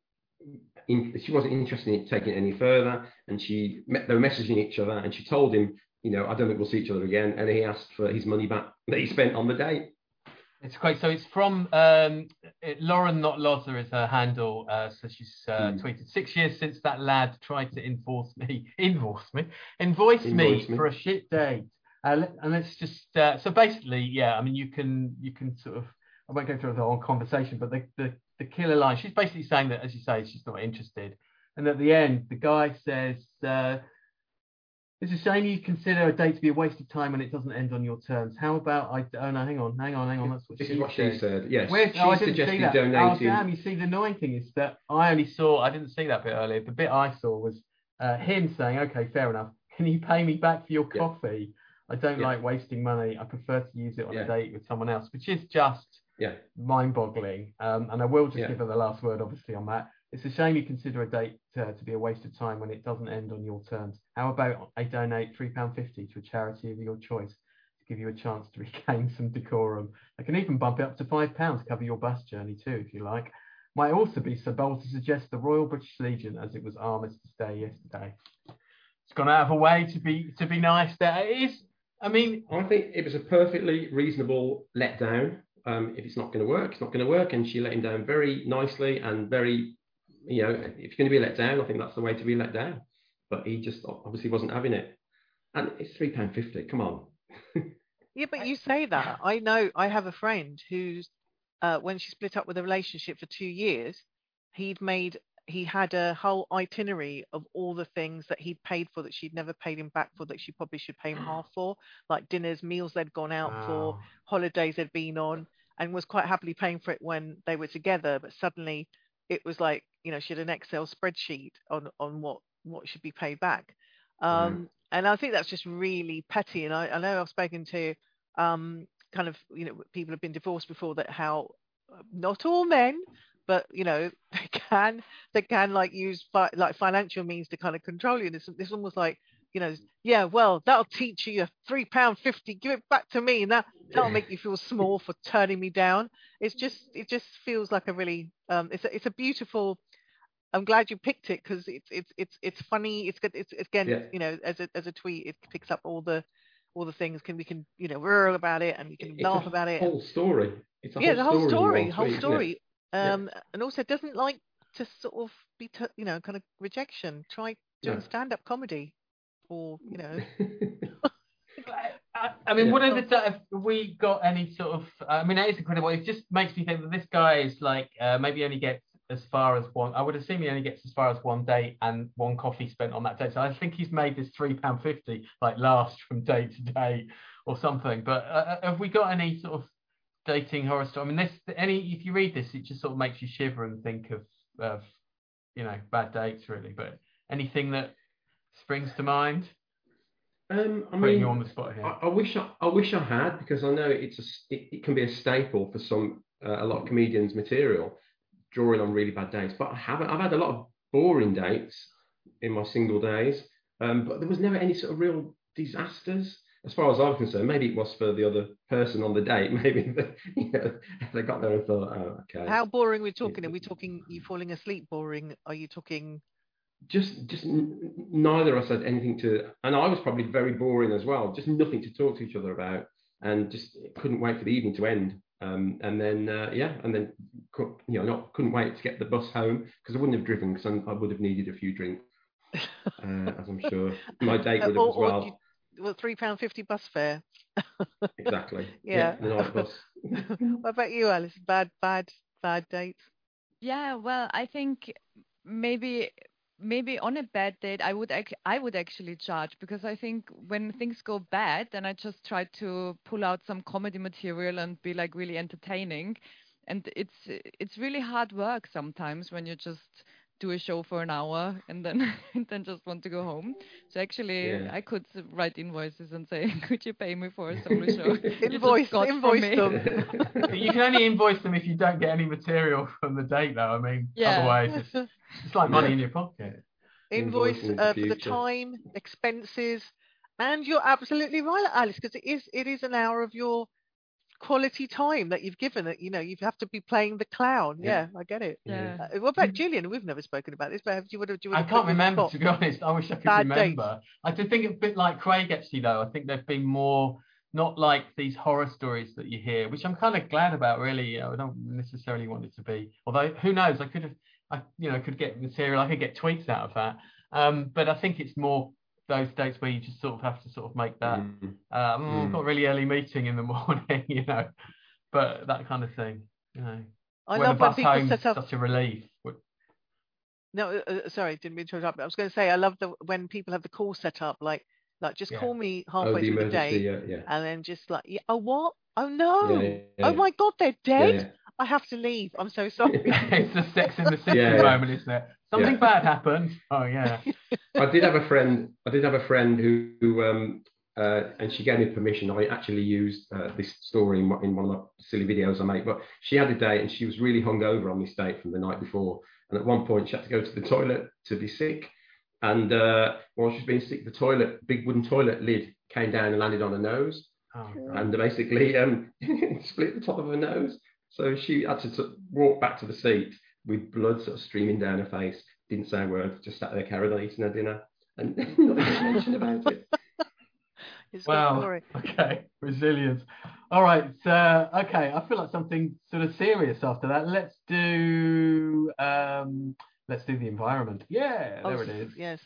in, she wasn't interested in taking it any further, and she they were messaging each other, and she told him, you know, I don't think we'll see each other again, and he asked for his money back that he spent on the date. It's great. So it's from um, it, Lauren, not Loza, is her handle. Uh, so she's uh, mm. tweeted six years since that lad tried to enforce me, invoice me, invoice, me, me, for a shit date. Uh, and let's just uh, so basically, yeah. I mean, you can you can sort of I won't go through the whole conversation, but the, the the killer line. She's basically saying that, as you say, she's not interested. And at the end, the guy says, uh, it's a shame you consider a date to be a waste of time when it doesn't end on your terms. How about I? Oh no, hang on, hang on, hang on. That's what this she is what said. she said. Yes, Where's, she oh, suggested donating. Oh damn! You see, the annoying thing is that I only saw. I didn't see that bit earlier. The bit I saw was uh, him saying, "Okay, fair enough. Can you pay me back for your yeah. coffee? I don't yeah. like wasting money. I prefer to use it on yeah. a date with someone else," which is just yeah. mind-boggling. Um, and I will just give her the last word, obviously, on that. It's a shame you consider a date to, to be a waste of time when it doesn't end on your terms. How about I donate £3.50 to a charity of your choice to give you a chance to regain some decorum? I can even bump it up to £5 to cover your bus journey too, if you like. Might also be so bold to suggest the Royal British Legion as it was Armistice Day yesterday. It's gone out of a way to be to be nice there. It is I mean I think it was a perfectly reasonable letdown. Um, if it's not going to work, it's not going to work. And she let him down very nicely and very you know, if you're going to be let down, I think that's the way to be let down. But he just obviously wasn't having it. And it's three pound fifty. Come on. yeah, but you say that. I know. I have a friend who's uh, when she split up with a relationship for two years, he'd made he had a whole itinerary of all the things that he'd paid for that she'd never paid him back for that she probably should pay him half for, like dinners, meals they'd gone out wow. for, holidays they'd been on, and was quite happily paying for it when they were together. But suddenly it was like you know she had an Excel spreadsheet on on what what should be paid back. Um, mm. And I think that's just really petty. And I, I know I've spoken to um, kind of you know people have been divorced before that how not all men but you know they can they can like use fi- like financial means to kind of control you. And This this one was like you know, yeah, well, that'll teach you three pound fifty. Give it back to me, and that that'll make you feel small for turning me down. It's just it just feels like a really um, it's a, it's a beautiful. I'm glad you picked it because it's it's it's it's funny. It's good. It's, it's again, yeah. you know, as a as a tweet, it picks up all the all the things. Can we can you know whirl about it and we can it's laugh about it. Whole story. It's yeah, the whole story, whole tweet, story. Um, yeah. and also doesn't like to sort of be, t- you know, kind of rejection. Try doing no. stand-up comedy or you know. I, I, mean, yeah. what are the have we got any sort of? I mean, it is incredible. It just makes me think that this guy is like uh, maybe only gets as far as one. I would assume he only gets as far as one date and one coffee spent on that date. So I think he's made this three pound fifty like last from day to day or something. But uh, uh, have we got any sort of dating horror story? I mean, this any if you read this, it just sort of makes you shiver and think of of you know bad dates really. But anything that springs to mind? Um, I Putting mean, you on the spot here. I, I, wish I, I wish I had because I know it's a, it, it can be a staple for some uh, a lot of comedians' material, drawing on really bad dates. But I haven't. I've had a lot of boring dates in my single days, um, but there was never any sort of real disasters. as far as I'm concerned, maybe it was for the other person on the date. Maybe they, you know, they got there and thought, oh, okay. How boring we're we talking? Are we talking you falling asleep boring? Are you talking just just n- neither of us had anything to and i was probably very boring as well just nothing to talk to each other about and just couldn't wait for the evening to end um, and then uh, yeah and then you know not couldn't wait to get the bus home because i wouldn't have driven because i would have needed a few drinks uh, as i'm sure my date would have or, as well you- well three pound fifty bus fare? exactly Yeah. the night bus what about you, Alice? Bad, bad, bad dates. Yeah, well, I think maybe maybe on a bad date I would ac- I would actually charge because I think when things go bad then I just try to pull out some comedy material and be like really entertaining. And it's it's really hard work sometimes when you just do a show for an hour and then and then just want to go home. So actually Yeah. I could write invoices and say could you pay me for a solo show? Invoice- got invoice them. you can only invoice them if you don't get any material from the date, though. I mean, Yeah. otherwise it's, it's like money in your pocket. Invoice Invoicing the uh, for the time, expenses, and you're absolutely right, Alice, because it is it is an hour of your quality time that you've given it. You know, you have to be playing the clown. Yeah, Yeah. I get it. Yeah. Uh, what about Julian? We've never spoken about this, but have you would have? You I have can't put you on the remember, to be honest. I wish I could Bad dates. remember. I do think a bit like Craig, actually, though. I think there've been more, not like these horror stories that you hear, which I'm kind of glad about, really. You know, I don't necessarily want it to be. Although, who knows? I could have, I, you know, could get material. I could get tweets out of that. Um, but I think it's more those dates where you just sort of have to sort of make that. Mm. Um, I've Mm. got a really early meeting in the morning, you know, but that kind of thing, you know. I when love the when bus people set up. such a relief. No, uh, uh, sorry, didn't mean to interrupt. I was going to say I love the when people have the call set up, like like just Yeah. call me oh halfway the through the day, yeah yeah and then just like, yeah, oh what? Oh no! yeah, yeah, Oh my God, they're dead. yeah. I have to leave. I'm so sorry. it's the sex in the city Yeah, yeah. moment, isn't it? Something Yeah. bad happened. Oh yeah. I did have a friend. I did have a friend who, who um, uh, and she gave me permission. I actually used uh, this story in, one- in one of my silly videos I make. But she had a date, and she was really hungover on this date from the night before. And at one point, she had to go to the toilet to be sick. And uh, while she was being sick, the toilet, big wooden toilet lid, came down and landed on her nose, Oh, and basically um, split the top of her nose. So she had to sort of walk back to the seat with blood sort of streaming down her face. Didn't say a word, just sat there carried on eating her dinner, and nothing was mentioned about it. It's Wow. Okay. Resilience. All right. Uh, okay. I feel like something sort of serious after that. Let's do. Um, let's do the environment. Yeah. Oh, There it is. Yes.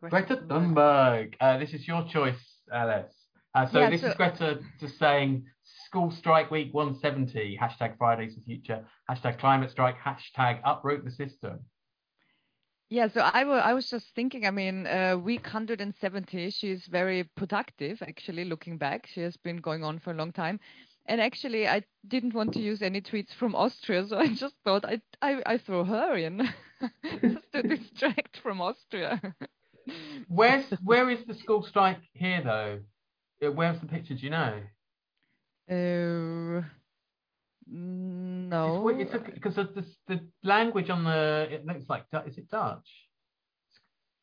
Greta Thunberg. Thunberg. Uh, this is your choice, Alice. Uh, so Yeah, this so- is Greta just saying school strike week 170, hashtag Fridays for future, hashtag climate strike, hashtag uproot the system. Yeah, so I was just thinking, I mean, uh, week 170, she's very productive, actually, looking back. She has been going on for a long time. And actually, I didn't want to use any tweets from Austria, so I just thought I'd, I, I throw her in just to distract from Austria. Where's where is the school strike here though? Uh, Where's the picture? Do you know? Uh, no. It's because the the language on the it looks like is it Dutch?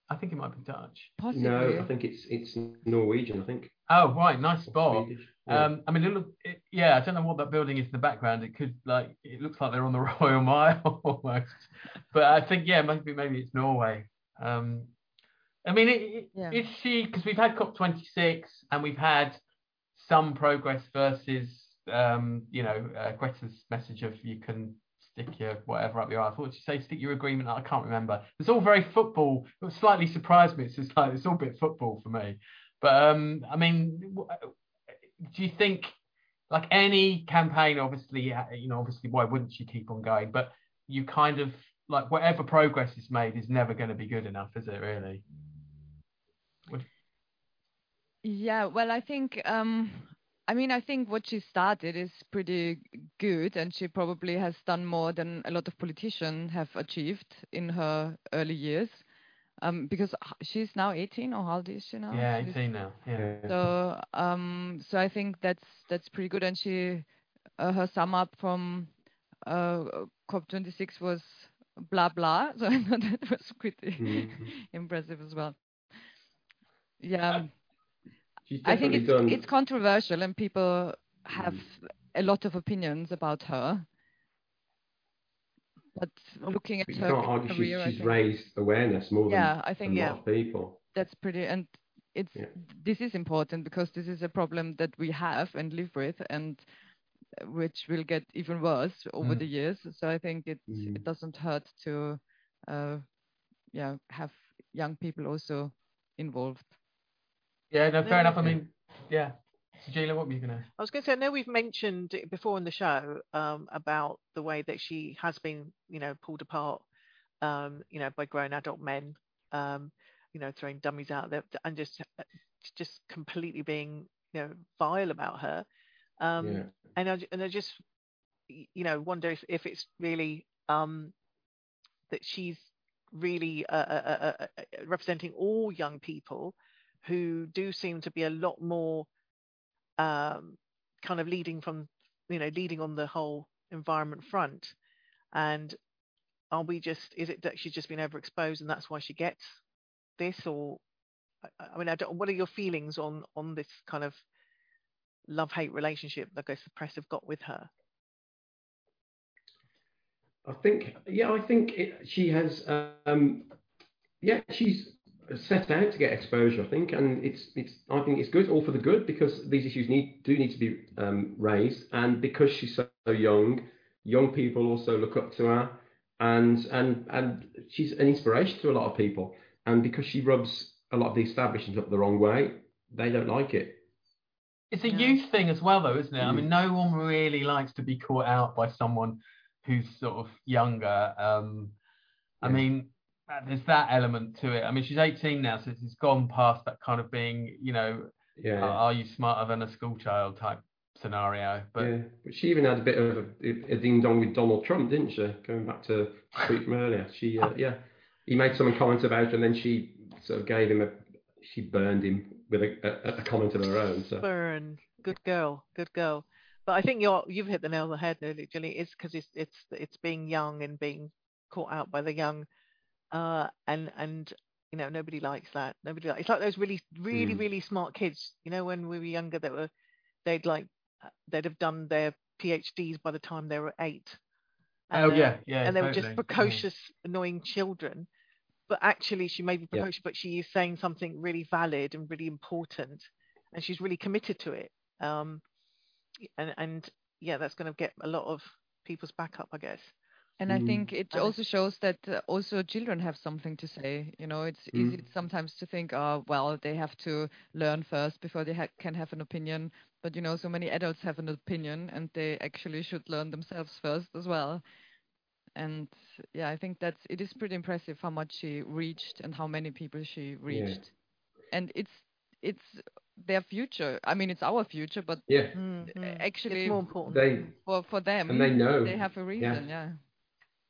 I think it might be Dutch. Possibly. No, I think it's it's Norwegian. I think. Oh right, nice spot. Swedish. Yeah. Um, I mean, it look, it, yeah, I don't know what that building is in the background. It could like it looks like they're on the Royal Mile almost, but I think yeah, maybe maybe it's Norway. Um, I mean, it, it, Yeah. is she because we've had COP twenty six and we've had some progress versus um, you know uh, Greta's message of you can stick your whatever up your ass. What did you say? Stick your agreement. I can't remember. It's all very football. It slightly surprised me. It's just like it's all bit football for me. But um, I mean, do you think like any campaign? Obviously, uh, you know, obviously, why wouldn't she keep on going? But you kind of like whatever progress is made is never going to be good enough, is it? Really? Yeah, well, I think, um, I mean, I think what she started is pretty good, and she probably has done more than a lot of politicians have achieved in her early years. Um, because she's now 18, or how old is she now? Yeah, She's- 18 now. Yeah. So, um, so I think that's that's pretty good, and she, uh, her sum up from uh, COP26 was blah blah. So I thought that was pretty Mhm. impressive as well. Yeah. I think it's done. it's controversial and people have Mm. a lot of opinions about her. But looking at you her argue she's, career, I she's raised awareness more than yeah, I a think yeah. lot of people. that's pretty and it's Yeah. this is important because this is a problem that we have and live with and which will get even worse over Mm. the years so i think it Mm. it doesn't hurt to uh yeah have young people also involved Yeah, no, No, fair enough. I mean, yeah. So, Gila, what were you gonna? I was going to say, I know we've mentioned it before in the show um, about the way that she has been, you know, pulled apart, um, you know, by grown adult men, um, you know, throwing dummies out there and just, uh, just completely being, you know, vile about her. Um, yeah. and I, j- and I just, you know, wonder if, if it's really um, that she's really uh, uh, uh, uh, uh, representing all young people who do seem to be a lot more um, kind of leading from, you know, leading on the whole environment front. And are we just, is it that she's just been overexposed and that's why she gets this? Or, I- mean, I what are your feelings on on this kind of love hate relationship that I guess the press have got with her? I think, yeah, I think it, she has, um, yeah, she's set out to get exposure. I think, and it's, it's, I think it's good, all for the good, because these issues need do need to be um, raised, and because she's so young, young people also look up to her, and and and she's an inspiration to a lot of people, and because she rubs a lot of the establishment up the wrong way, they don't like it. It's a Yeah. youth thing as well, though, isn't it? I Mm. mean, no one really likes to be caught out by someone who's sort of younger. Um, I Yeah. mean, there's that element to it. I mean, she's 18 now, so it's gone past that kind of being, you know, Yeah. are, are you smarter than a school child type scenario? But yeah, but she even had a bit of a, a ding dong with Donald Trump, didn't she? Going back to the tweet from earlier, she uh, yeah, he made some comment about her, and then she sort of gave him a, she burned him with a, a, a comment of her own. So Burn, good girl, good girl. But I think you're you've hit the nail on the head, really, Julie. It's because it's it's it's being young and being caught out by the young, uh, and and you know nobody likes that. Nobody likes. It's like those really really Mm. really smart kids. You know when we were younger, that were they'd like uh, they'd have done their PhDs by the time they were eight. oh uh, yeah, yeah, and they were just yeah. precocious, annoying children. But actually, she may be Yeah. precocious, but she is saying something really valid and really important, and she's really committed to it. Um, and and yeah, that's going to get a lot of people's back up, I guess. And i Mm. think it also shows that uh, also children have something to say you know it's easy Mm. sometimes to think oh well they have to learn first before they ha- can have an opinion but you know so many adults have an opinion and they actually should learn themselves first as well and yeah i think that's it is pretty impressive how much she reached and how many people she reached and it's it's their future i mean it's our future but yeah, Mm, mm. actually it's more important. they for for them and they know they have a reason yeah, yeah.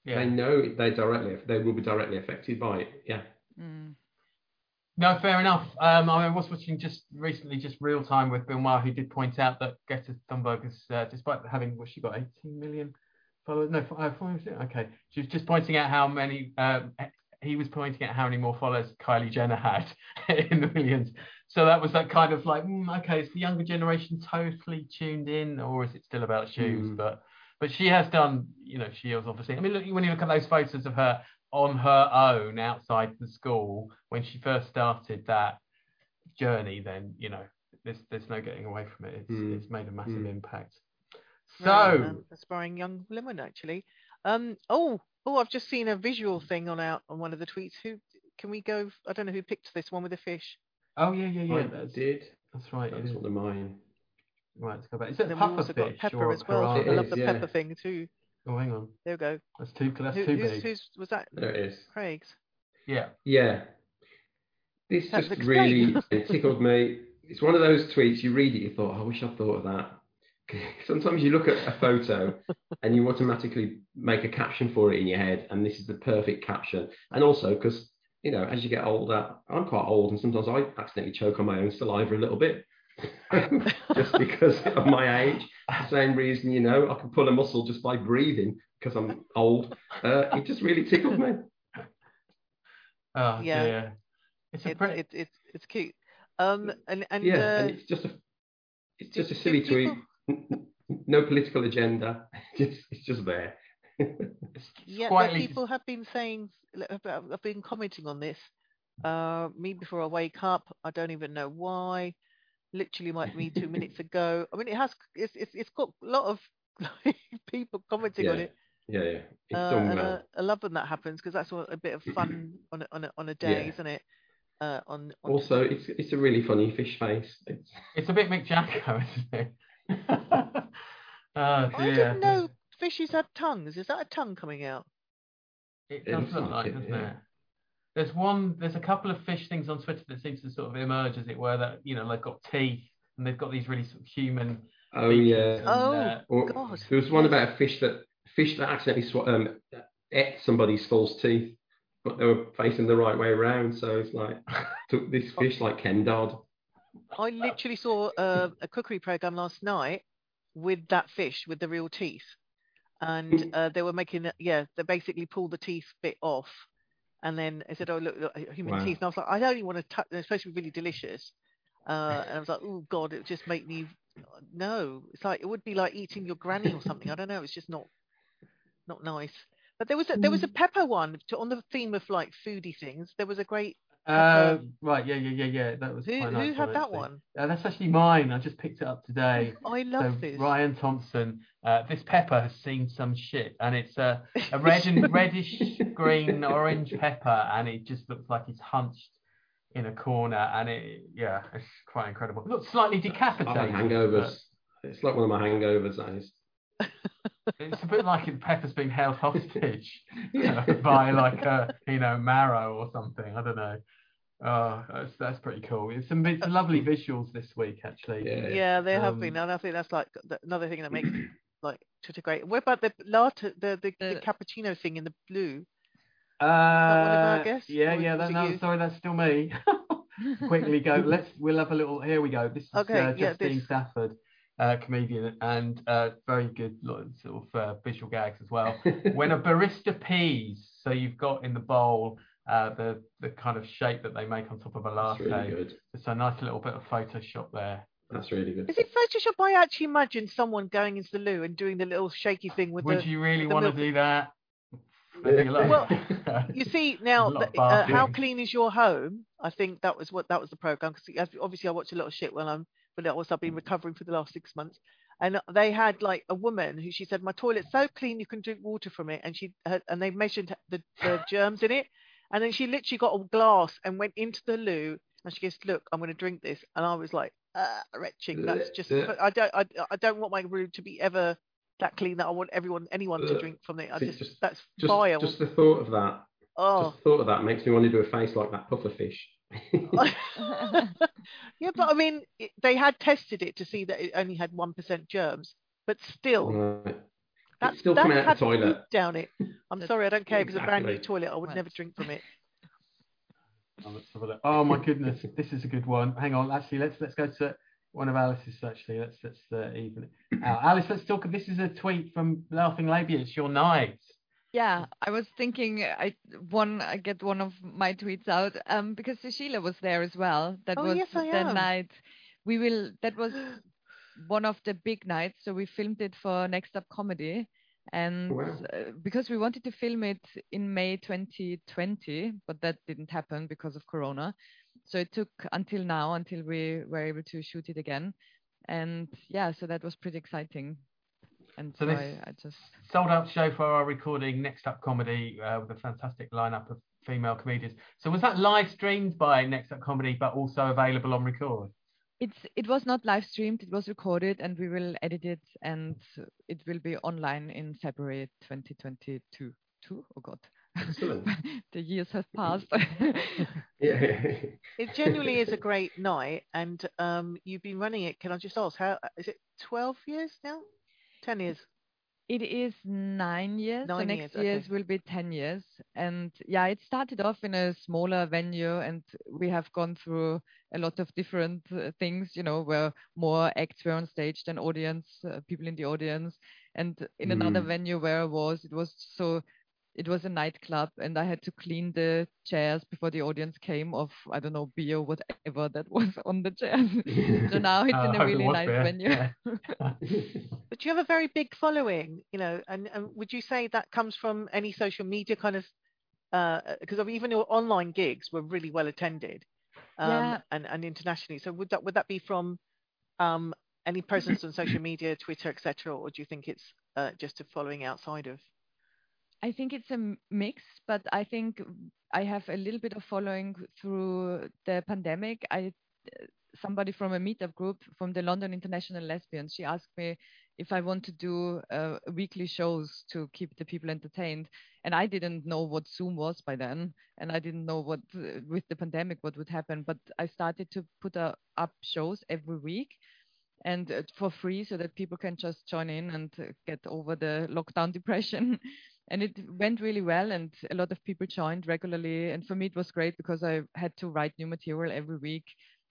They know they directly they will be directly affected by it. Yeah, Mm. No, fair enough. Um, I was watching just recently, just real time with Bill Maher, who did point out that Greta Thunberg has, uh, despite having, what she got, 18 million followers? No, uh, yeah, okay. She was just pointing out how many, um, he was pointing out how many more followers Kylie Jenner had in the millions. So that was that kind of like, mm, okay, is the younger generation totally tuned in, or is it still about shoes? Mm. But but she has done, you know, she was obviously. I mean, look, when you look at those photos of her on her own outside the school when she first started that journey, then you know there's there's no getting away from it. It's Mm. it's made a massive Mm. impact. Right, So um, aspiring young women, actually. Um, oh, oh, I've just seen a visual thing on out on one of the tweets. Who can we go? I don't know who picked this one with the fish. oh yeah yeah yeah I that's, did. that's right. It That's is. one of mine. Right, let's go back. Is it Then we've puffer also got fish pepper as well. piranha? I love the yeah. pepper thing too. Oh, hang on, There we go. that's too that's Who, too who's, big. who's was that? There it is. Craig's. Yeah. Yeah. This Let's just explain. really it tickled me. It's one of those tweets you read it, you thought, oh, I wish I'd thought of that. Sometimes you look at a photo and you automatically make a caption for it in your head, and this is the perfect caption. And also because you know, as you get older, I'm quite old, and sometimes I accidentally choke on my own saliva a little bit, just because of my age. The same reason, you know, I can pull a muscle just by breathing because I'm old. Uh, it just really tickled me. Oh Yeah. dear. It's a It's pretty. it's it's it's cute. Um, and and yeah, uh, and it's just a it's just a do silly tweet. No political agenda. Just it's just there. Yeah, quite but people have been saying, I've I've been commenting on this. Uh, me before I wake up, I don't even know why. Literally, might me two minutes ago. I mean, it has. It's it's, it's got a lot of people commenting on it. yeah, yeah. It's Uh, and, well. uh, I love when that happens because that's a bit of fun on a, on a, on a day, Yeah. isn't it? Uh, on, on Also, it's it's a really funny fish face. It's, It's a bit Mick Jagger, isn't it? oh, I dear. didn't know fishes had tongues. Is that a tongue coming out? It It does looks look like like, it, doesn't yeah. it? There's one. There's a couple of fish things on Twitter that seems to sort of emerge, as it were. That you know, they've got teeth and they've got these really sort of human. oh yeah. and, Oh, uh, Or, God, There was one about a fish that fish that accidentally sw- um, ate somebody's false teeth, but they were facing the right way around. So it's like took this fish like Ken Dodd. I literally saw uh, a cookery program last night with that fish with the real teeth, and uh, they were making it- yeah they basically pulled the teeth bit off, and then I said oh look, look human Wow. teeth, and I was like I don't even want to touch. They're supposed to be really delicious, uh, and I was like oh god it would just make me no. It's like it would be like eating your granny or something. I don't know. It's just not not nice. But there was a, there was a pepper one to, on the theme of like foodie things. There was a great Uh, right, yeah, yeah, yeah, yeah. That was who quite who had that one? Uh, that's actually mine. I just picked it up today. I love so this. Ryan Thompson, uh, this pepper has seen some shit, and it's a, a red and reddish green orange pepper, and it just looks like it's hunched in a corner, and it yeah, it's quite incredible. It looks slightly I've had decapitated. hangovers. It's like one of my hangovers. That is. but It's a bit like it- pepper's being held hostage by like a you know marrow or something. I don't know. Oh, that's that's pretty cool. It's some it's lovely visuals this week actually. Yeah. Yeah, there have Um, been, and I think that's like another thing that makes like Twitter great. What about the latte, the the, the The- cappuccino thing in the blue? Uh, one of our guests, yeah, or yeah. That, no, you? sorry, that's still me. Quickly go. Let's. We'll have a little. Here we go. This is Okay, uh, yeah, Justine this- Stafford, uh, comedian, and uh, very good sort of uh, visual gags as well. when a barista pees, so you've got in the bowl uh, the the kind of shape that they make on top of a That's latte. really good. It's a nice little bit of Photoshop there. That's really good. Is it Photoshop? I actually imagine someone going into the loo and doing the little shaky thing with Would the. you really the want to do that? Maybe a little- Well, You see now, A lot of the, uh, how clean is your home? I think that was what that was the program because obviously I watch a lot of shit when I'm, but also I've been recovering for the last six months, and they had like a woman who she said my toilet's so clean you can drink water from it, and she and they measured the, the germs in it, and then she literally got a glass and went into the loo, and she goes, look, I'm going to drink this, and I was like, uh, retching. That's just I don't I, I don't want my room to be ever that clean that I want everyone anyone to drink from it. I just, just- that's Just, vile. just the thought of that. oh. Just the thought of that makes me want to do a face like that puffer fish. yeah, but I mean, it, they had tested it to see that it only had one percent germs, but still, Right. that's It's still that coming out had the toilet. down it. I'm sorry, I don't care if it's a brand new toilet. I would Right. never drink from it. Oh, let's have a look. Oh my goodness, this is a good one. Hang on, actually, let's let's go to one of Alice's. Actually, let's let's uh, even it out. Alice, let's talk. This is a tweet from Laughing Labia. It's your night. Yeah, I was thinking I one I get one of my tweets out um because Sheila was there as well. That Oh, was yes, I the am. night we will that was one of the big nights so we filmed it for Next Up Comedy and Wow. uh, because we wanted to film it in May 2020 but that didn't happen because of corona. So it took until now until we were able to shoot it again. And yeah, so that was pretty exciting. And So so, this- I, I just Sold out show for our recording. Next up comedy uh, with a fantastic lineup of female comedians. So was that live streamed by Next Up Comedy, but also available on record? It's it was not live streamed. It was recorded, and we will edit it, and it will be online in February 2022. Two? Oh God, Excellent. the years have passed. Yeah. It genuinely is a great night, and um, you've been running it. Can I just ask, how is it? Twelve years now? Ten years? it is nine years. Nine the next years okay. will be ten years, and yeah, it started off in a smaller venue, and we have gone through a lot of different uh, things. You know, where more acts were on stage than audience, uh, people in the audience, and in another Mm. venue where I was, it was so it was a nightclub and I had to clean the chairs before the audience came of I don't know beer whatever that was on the chairs. so now it's Uh, in a really nice beer. venue. Yeah. But you have a very big following, you know, and, and would you say that comes from any social media kind of, because of even your online gigs were really well attended, um, Yeah. and and internationally. So would that would that be from um, any presence on social media, Twitter, etc., or do you think it's uh, just a following outside of? I think it's a mix, but I think I have a little bit of following through the pandemic. I somebody from a meetup group from the London International Lesbians. She asked me if I want to do uh, weekly shows to keep the people entertained, and I didn't know what Zoom was by then, and I didn't know what uh, with the pandemic what would happen. But I started to put uh, up shows every week, and uh, for free, so that people can just join in and uh, get over the lockdown depression. And it went really well and a lot of people joined regularly and for me it was great because i had to write new material every week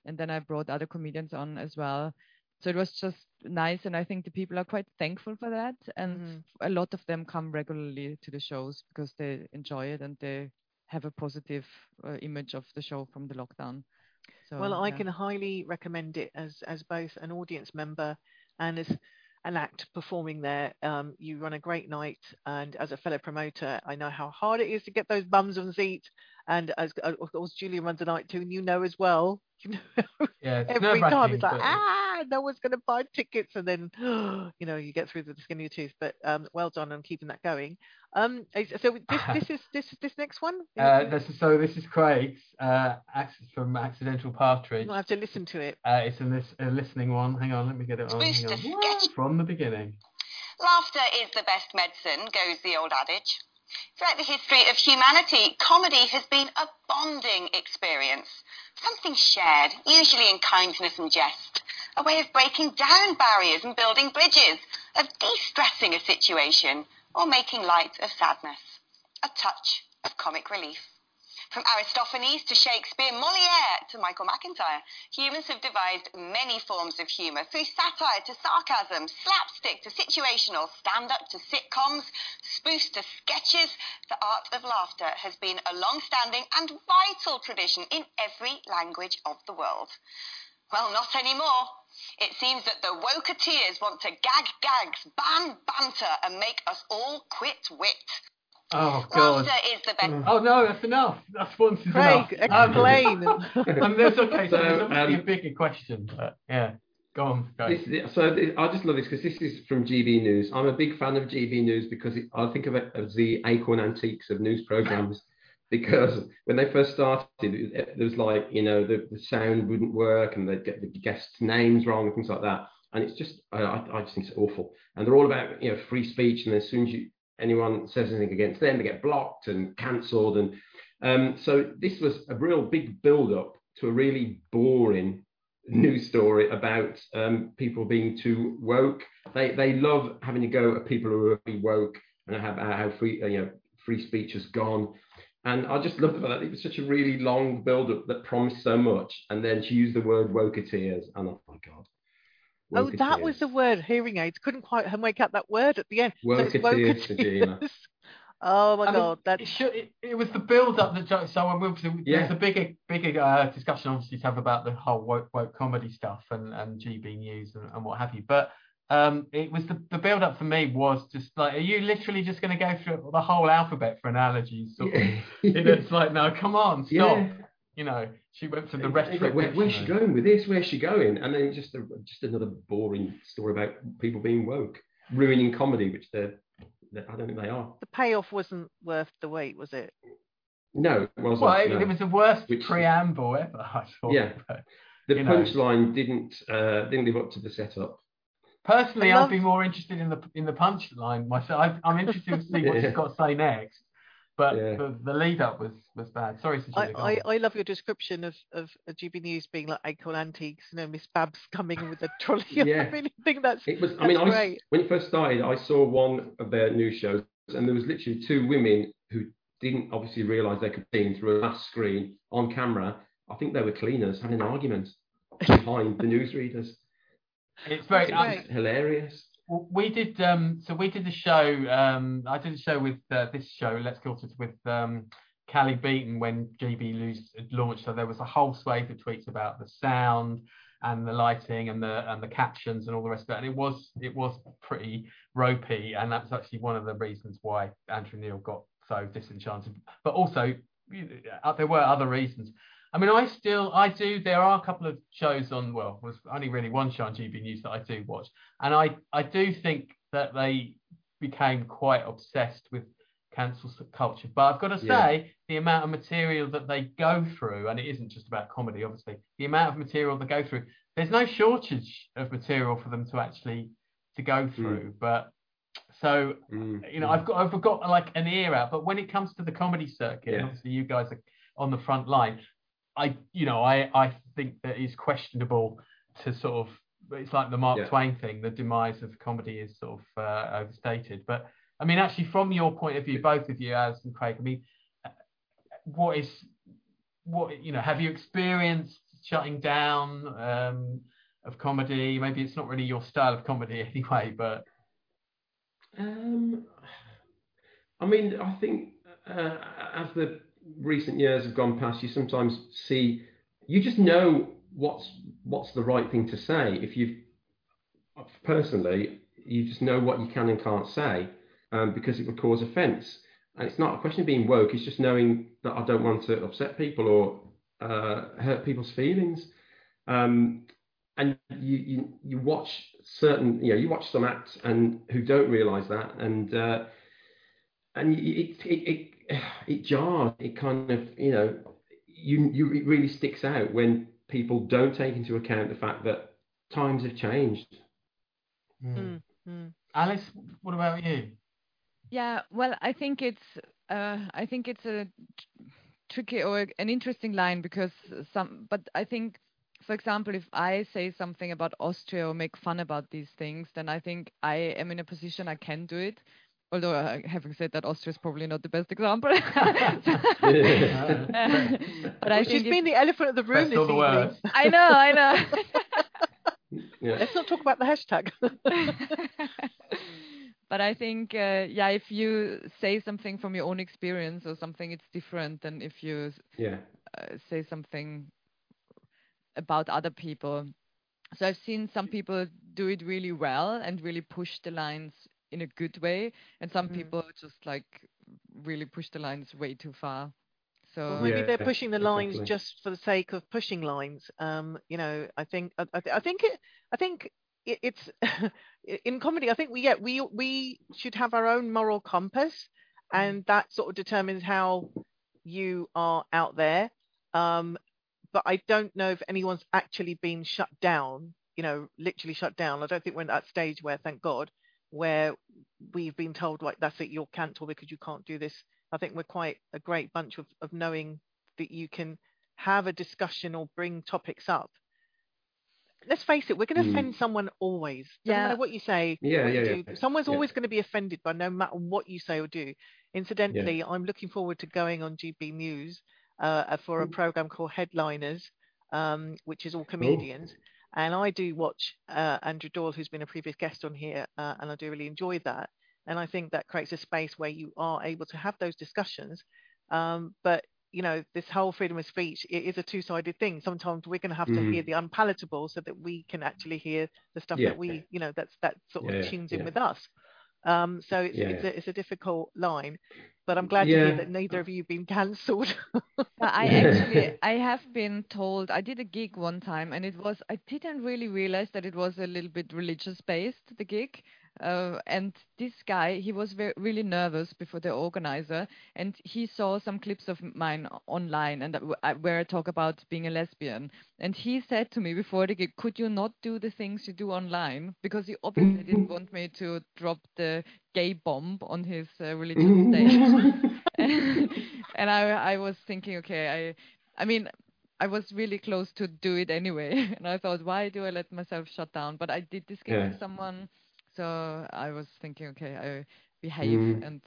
and then i brought other comedians on as well so it was just nice and i think the people are quite thankful for that and Mhm. a lot of them come regularly to the shows because they enjoy it and they have a positive uh, image of the show from the lockdown so well, I yeah. can highly recommend it as as both an audience member and as an act performing there. Um, you run a great night, and as a fellow promoter, I know how hard it is to get those bums on seats. And as uh, of course, Julia runs a night too, and you know as well. You know, Yeah, every time it's like but- ah, no one's going to buy tickets, and then you know you get through the skin of your teeth. But um, well done on keeping that going. Um, so this this is this this next one. Uh, this is, so this is Craig's uh, from Accidental Partridge. I have to listen to it. Uh, it's in this a listening one. Hang on, let me get it on. Hang Booster on. From the beginning. Laughter is the best medicine, goes the old adage. Throughout the history of humanity, comedy has been a bonding experience. Something shared, usually in kindness and jest. A way of breaking down barriers and building bridges, of de-stressing a situation, or making light of sadness. A touch of comic relief. From Aristophanes to Shakespeare, Moliere to Michael McIntyre, humans have devised many forms of humour, through satire to sarcasm, slapstick to situational, stand-up to sitcoms, spoofs to sketches. The art of laughter has been a long-standing and vital tradition in every language of the world. Well, not anymore. It seems that the woketeers want to gag gags, ban banter, and make us all quit wit. Oh God. Laughter is the best. Oh no, that's enough. That's once is Craig, enough. Um, explain. um, that's okay. So, So, there's obviously um, a bigger question, but yeah, go on, guys. This, so th- I just love this because this is from GB News. I'm a big fan of GB News because it, I think of it as the acorn antiques of news programs. Because when they first started, it, there was like you know the, the sound wouldn't work and they'd get the guests' names wrong and things like that. And it's just I, I I just think it's awful. And they're all about you know free speech. And as soon as you, anyone says anything against them, they get blocked and cancelled. And um, so this was a real big build up to a really boring news story about um, people being too woke. They they love having to go at people who are really woke and how, how free you know free speech has gone. And I just loved that. It was such a really long build up that promised so much. And then she used the word woketeers. And oh my God. Oh, that was the word. Hearing aids. Couldn't quite make out that word at the end. So it's Woketeers, Oh my I mean, god, It, should, it, it was the build up that jo- so and we obviously, Yeah. there's a bigger bigger uh, discussion obviously to have about the whole woke, woke comedy stuff and, and GB News and, and what have you. But um, it was the, the build up for me was just like, are you literally just going to go through the whole alphabet for analogies? Sort of? It's like, no, come on, stop. Yeah. You know, she went for the It's rest like, Where, where's she going with this? Where's she going? And then just a, just another boring story about people being woke, ruining comedy, which they're, they're I don't think they are. the payoff wasn't worth the wait, was it? No, it wasn't. Well, it, no. it was the worst Which- preamble ever. I thought. Yeah. But the punchline didn't uh, didn't live up to the setup. Personally, I I'd be more interested in the in the punchline myself. I, I'm interested to see what Yeah. she's got to say next. But Yeah. the, the lead up was was bad. Sorry, I, I. I love your description of, of GB News being like Acorn Antiques, you know, Miss Babs coming with a trolley. Yeah. I really think that's It was. I mean, That's I, when it first started, I saw one of their news shows, and there was literally two women who didn't obviously realise they could sing through a glass screen on camera. I think they were cleaners having an argument behind the newsreaders. It's very. That's um. It's hilarious. We did. Um, so we did the show. Um, I did a show with uh, this show. Let's Kill Twitter with um, Cally Beaton when GB News launched. So there was a whole swathe of tweets about the sound and the lighting and the and the captions and all the rest of it. And it was it was pretty ropey, and that's actually one of the reasons why Andrew Neil got so disenchanted. But also, uh, there were other reasons. I mean, I still, I do. There are a couple of shows on. Well, was only really one show on GB News that I do watch, and I, I do think that they became quite obsessed with cancel culture. But I've got to say, yeah. the amount of material that they go through, and it isn't just about comedy, obviously. The amount of material they go through, there's no shortage of material for them to actually to go hmm. through. Mm. But so, mm. you know, mm. I've got, I've got like an ear out. But when it comes to the comedy circuit, yeah. obviously you guys are on the front line. I, you know, I, I think that is questionable to sort of. It's like the Mark yeah. Twain thing. The demise of comedy is sort of uh, overstated. But I mean, actually, from your point of view, both of you, as and Craig, I mean, what is what you know? Have you experienced shutting down um, of comedy? Maybe it's not really your style of comedy anyway, but um, I mean, I think uh, as the recent years have gone past, you sometimes see, you just know what's what's the right thing to say. If you personally, you just know what you can and can't say um, because it would cause offence. And it's not a question of being woke; it's just knowing that I don't want to upset people or uh, hurt people's feelings. Um, and you, you you watch certain, you know, you watch some acts and who don't realise that, and uh, and it, it it it jars. It kind of you know you you it really sticks out when people don't take into account the fact that times have changed. Mm. Mm. Alice, what about you? Yeah, well, I think it's uh, I think it's a tricky or an interesting line because some, but I think, for example, if I say something about Austria or make fun about these things, then I think I am in a position I can do it although uh, having said that, Austria is probably not the best example. but I She's been the elephant of the room this evening. I know, I know. yeah. Let's not talk about the hashtag. but I think, uh, yeah, if you say something from your own experience or something, it's different than if you yeah. uh, say something about other people. So I've seen some people do it really well and really push the lines in a good way, and some mm. people just like really push the lines way too far. So well, maybe yeah, they're pushing the lines exactly. just for the sake of pushing lines. Um, you know, I think I, I think it, I think it, it's in comedy. I think we yeah we we should have our own moral compass, mm. and that sort of determines how you are out there. Um, but I don't know if anyone's actually been shut down. You know, literally shut down. I don't think we're at that stage where, thank God, where we've been told like that's it you're cancelled because you can't do this i think we're quite a great bunch of, of knowing that you can have a discussion or bring topics up let's face it we're going to mm. offend someone always Doesn't yeah matter what you say yeah, yeah, you yeah. someone's yeah. always going to be offended by no matter what you say or do incidentally yeah. i'm looking forward to going on gb news uh, for a program called headliners um, which is all comedians Ooh and I do watch uh, Andrew Doyle, who's been a previous guest on here, uh, and I do really enjoy that. And I think that creates a space where you are able to have those discussions. Um, but you know, this whole freedom of speech it is a two-sided thing. Sometimes we're going to have mm. to hear mm. the unpalatable so that we can actually hear the stuff yeah. that we, you know, that's that sort of yeah, tunes in with us. Um, so it's, yeah. it's, a, it's a difficult line, but I'm glad yeah. to hear that neither of you have been cancelled. I actually I have been told I did a gig one time and it was I didn't really realize that it was a little bit religious based the gig uh, and this guy, he was very, really nervous before the organizer, and he saw some clips of mine online, and where I talk about being a lesbian. And he said to me before the gig, "Could you not do the things you do online?" Because he obviously didn't want me to drop the gay bomb on his uh, religious stage. and I, I was thinking, okay, I, I mean, I was really close to do it anyway, and I thought, why do I let myself shut down? But I did this gig yeah. with someone so I was thinking, okay, I behave mm. and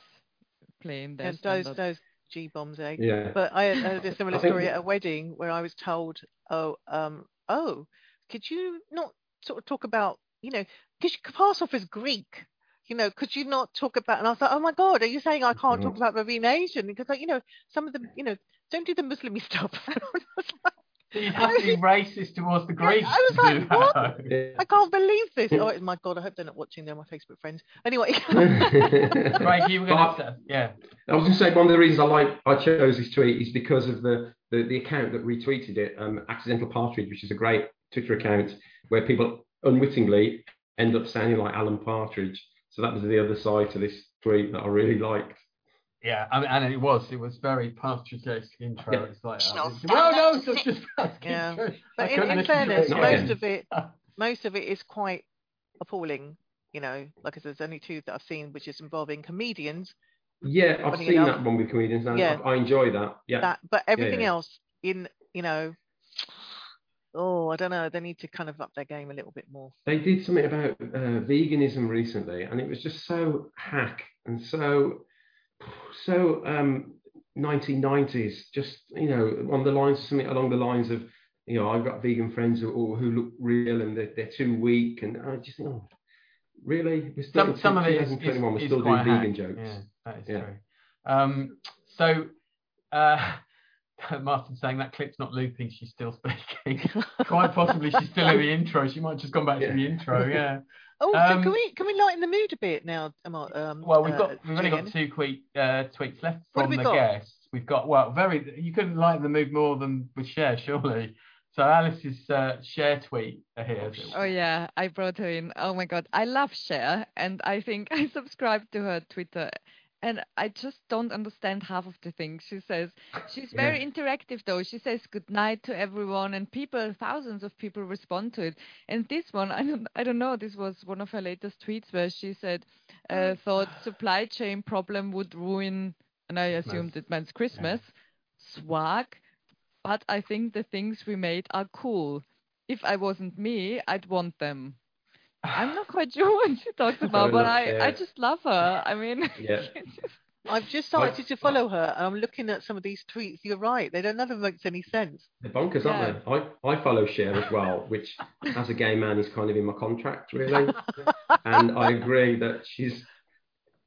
play in there. And those those G bombs, eh? Yeah. But I had a similar story at a wedding where I was told, oh, um, oh, could you not sort of talk about you know, because you could pass off as Greek. You know, could you not talk about? And I was like, oh my God, are you saying I can't talk Mhm. about being Asian? Because like, you know, some of them, you know, don't do the Muslim stuff. I was like, So you'd have to be racist towards the Greeks I was like, what? Yeah. I can't believe this. Oh my God, I hope they're not watching. They're my Facebook friends. Anyway. Craig, you were going But- to say, yeah. I was going to say one of the reasons I like I chose this tweet is because of the the, the account that retweeted it, um, Accidental Partridge, which is a great Twitter account where people unwittingly end up sounding like Alan Partridge. So that was the other side to this tweet that I really liked. Yeah, I mean, and it was, it was very Partridge-esque intro. Yeah. It's like, National uh, well, no, it's just Yeah. I But in, in fairness, most of it, most of it is quite appalling. You know, like I said, there's only two that I've seen, which is involving comedians. Yeah, I've seen enough. that one with comedians and Yeah. I, I enjoy that. Yeah. That, but everything yeah. else in, you know, oh, I don't know. They need to kind of up their game a little bit more. they did something about uh, veganism recently, and it was just so hack and so so um, 1990s. Just you know, on the lines something along the lines of you know, I've got vegan friends who, who look real and they're, they're too weak, and I just think, oh, really? We're still some some of it is, is, 2021, we're still doing vegan hack. jokes. Yeah, that is Yeah. true. Um, so, uh, Martin's saying that clip's not looping. She's still speaking. quite possibly she's still in the intro. She might have just gone back Yeah. to the intro. Yeah. Oh, so Um, can we can we lighten the mood a bit now? Um, Well, we've uh, got we've only got two tweet, uh, tweets left from the got? guests. We've got well, very. You couldn't lighten the mood more than with Cher, surely. So Alice's uh, Cher tweet here. Oh yeah, I brought her in. Oh my god, I love Cher, and I think I subscribed to her Twitter, and I just don't understand half of the things she says. She's very interactive though. She says good night to everyone, and people, thousands of people respond to it. And this one, I don't, I don't know. This was one of her latest tweets where she said, uh, thought supply chain problem would ruin, and I assumed it meant Christmas. Swag, but I think the things we made are cool. If I wasn't me, I'd want them. I'm not quite sure what she talks about, but enough, I, I just love her. I mean, Yeah. I've just I- started to follow her, and I'm looking at some of these tweets. You're right; they don't none of them makes any sense. They're bonkers, aren't they? I, I follow Cher as well, which as a gay man is kind of in my contract, really. and I agree that she's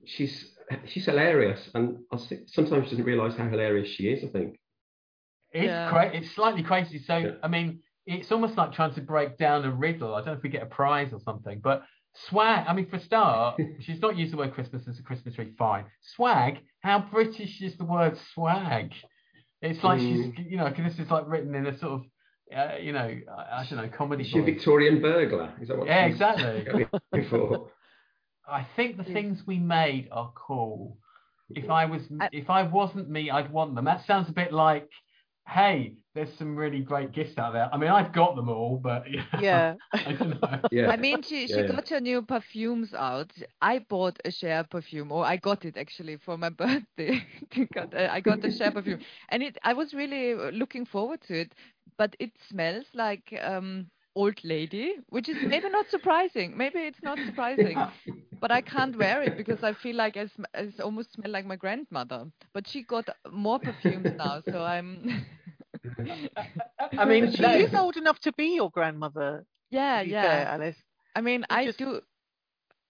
she's she's hilarious, and I sometimes she doesn't realise how hilarious she is. I think. It's Yeah. cra- It's slightly crazy. So Yeah. I mean, it's almost like trying to break down a riddle. I don't know if we get a prize or something, but swag. I mean, for a start, she's not used the word Christmas as a Christmas tree. Fine. Swag. How British is the word swag? It's like she's, you know, 'cause this is like written in a sort of, uh, you know, I, I don't know, comedy. Is she a. Victorian burglar? Is that what? Yeah, she's exactly. going for? I think the Mm. things we made are cool. If I was, I- if I wasn't me, I'd want them. That sounds a bit like, hey, there's some really great gifts out there. I mean, I've got them all, but you know, Yeah. I don't know. Yeah. I mean, she, she Yeah, yeah. got her new perfumes out. I bought a Cher perfume, or I got it actually for my birthday. I got a- I got a Cher perfume, and it I was really uh, looking forward to it. But it smells like um, old lady, which is maybe not surprising. Maybe it's not surprising, but I can't wear it because I feel like I, sm- I s- almost smell like my grandmother. But she got more perfumes now, so I'm. I mean, she that is is- old enough to be your grandmother. yeah, yeah. fair, Alice. I mean, You I just- do.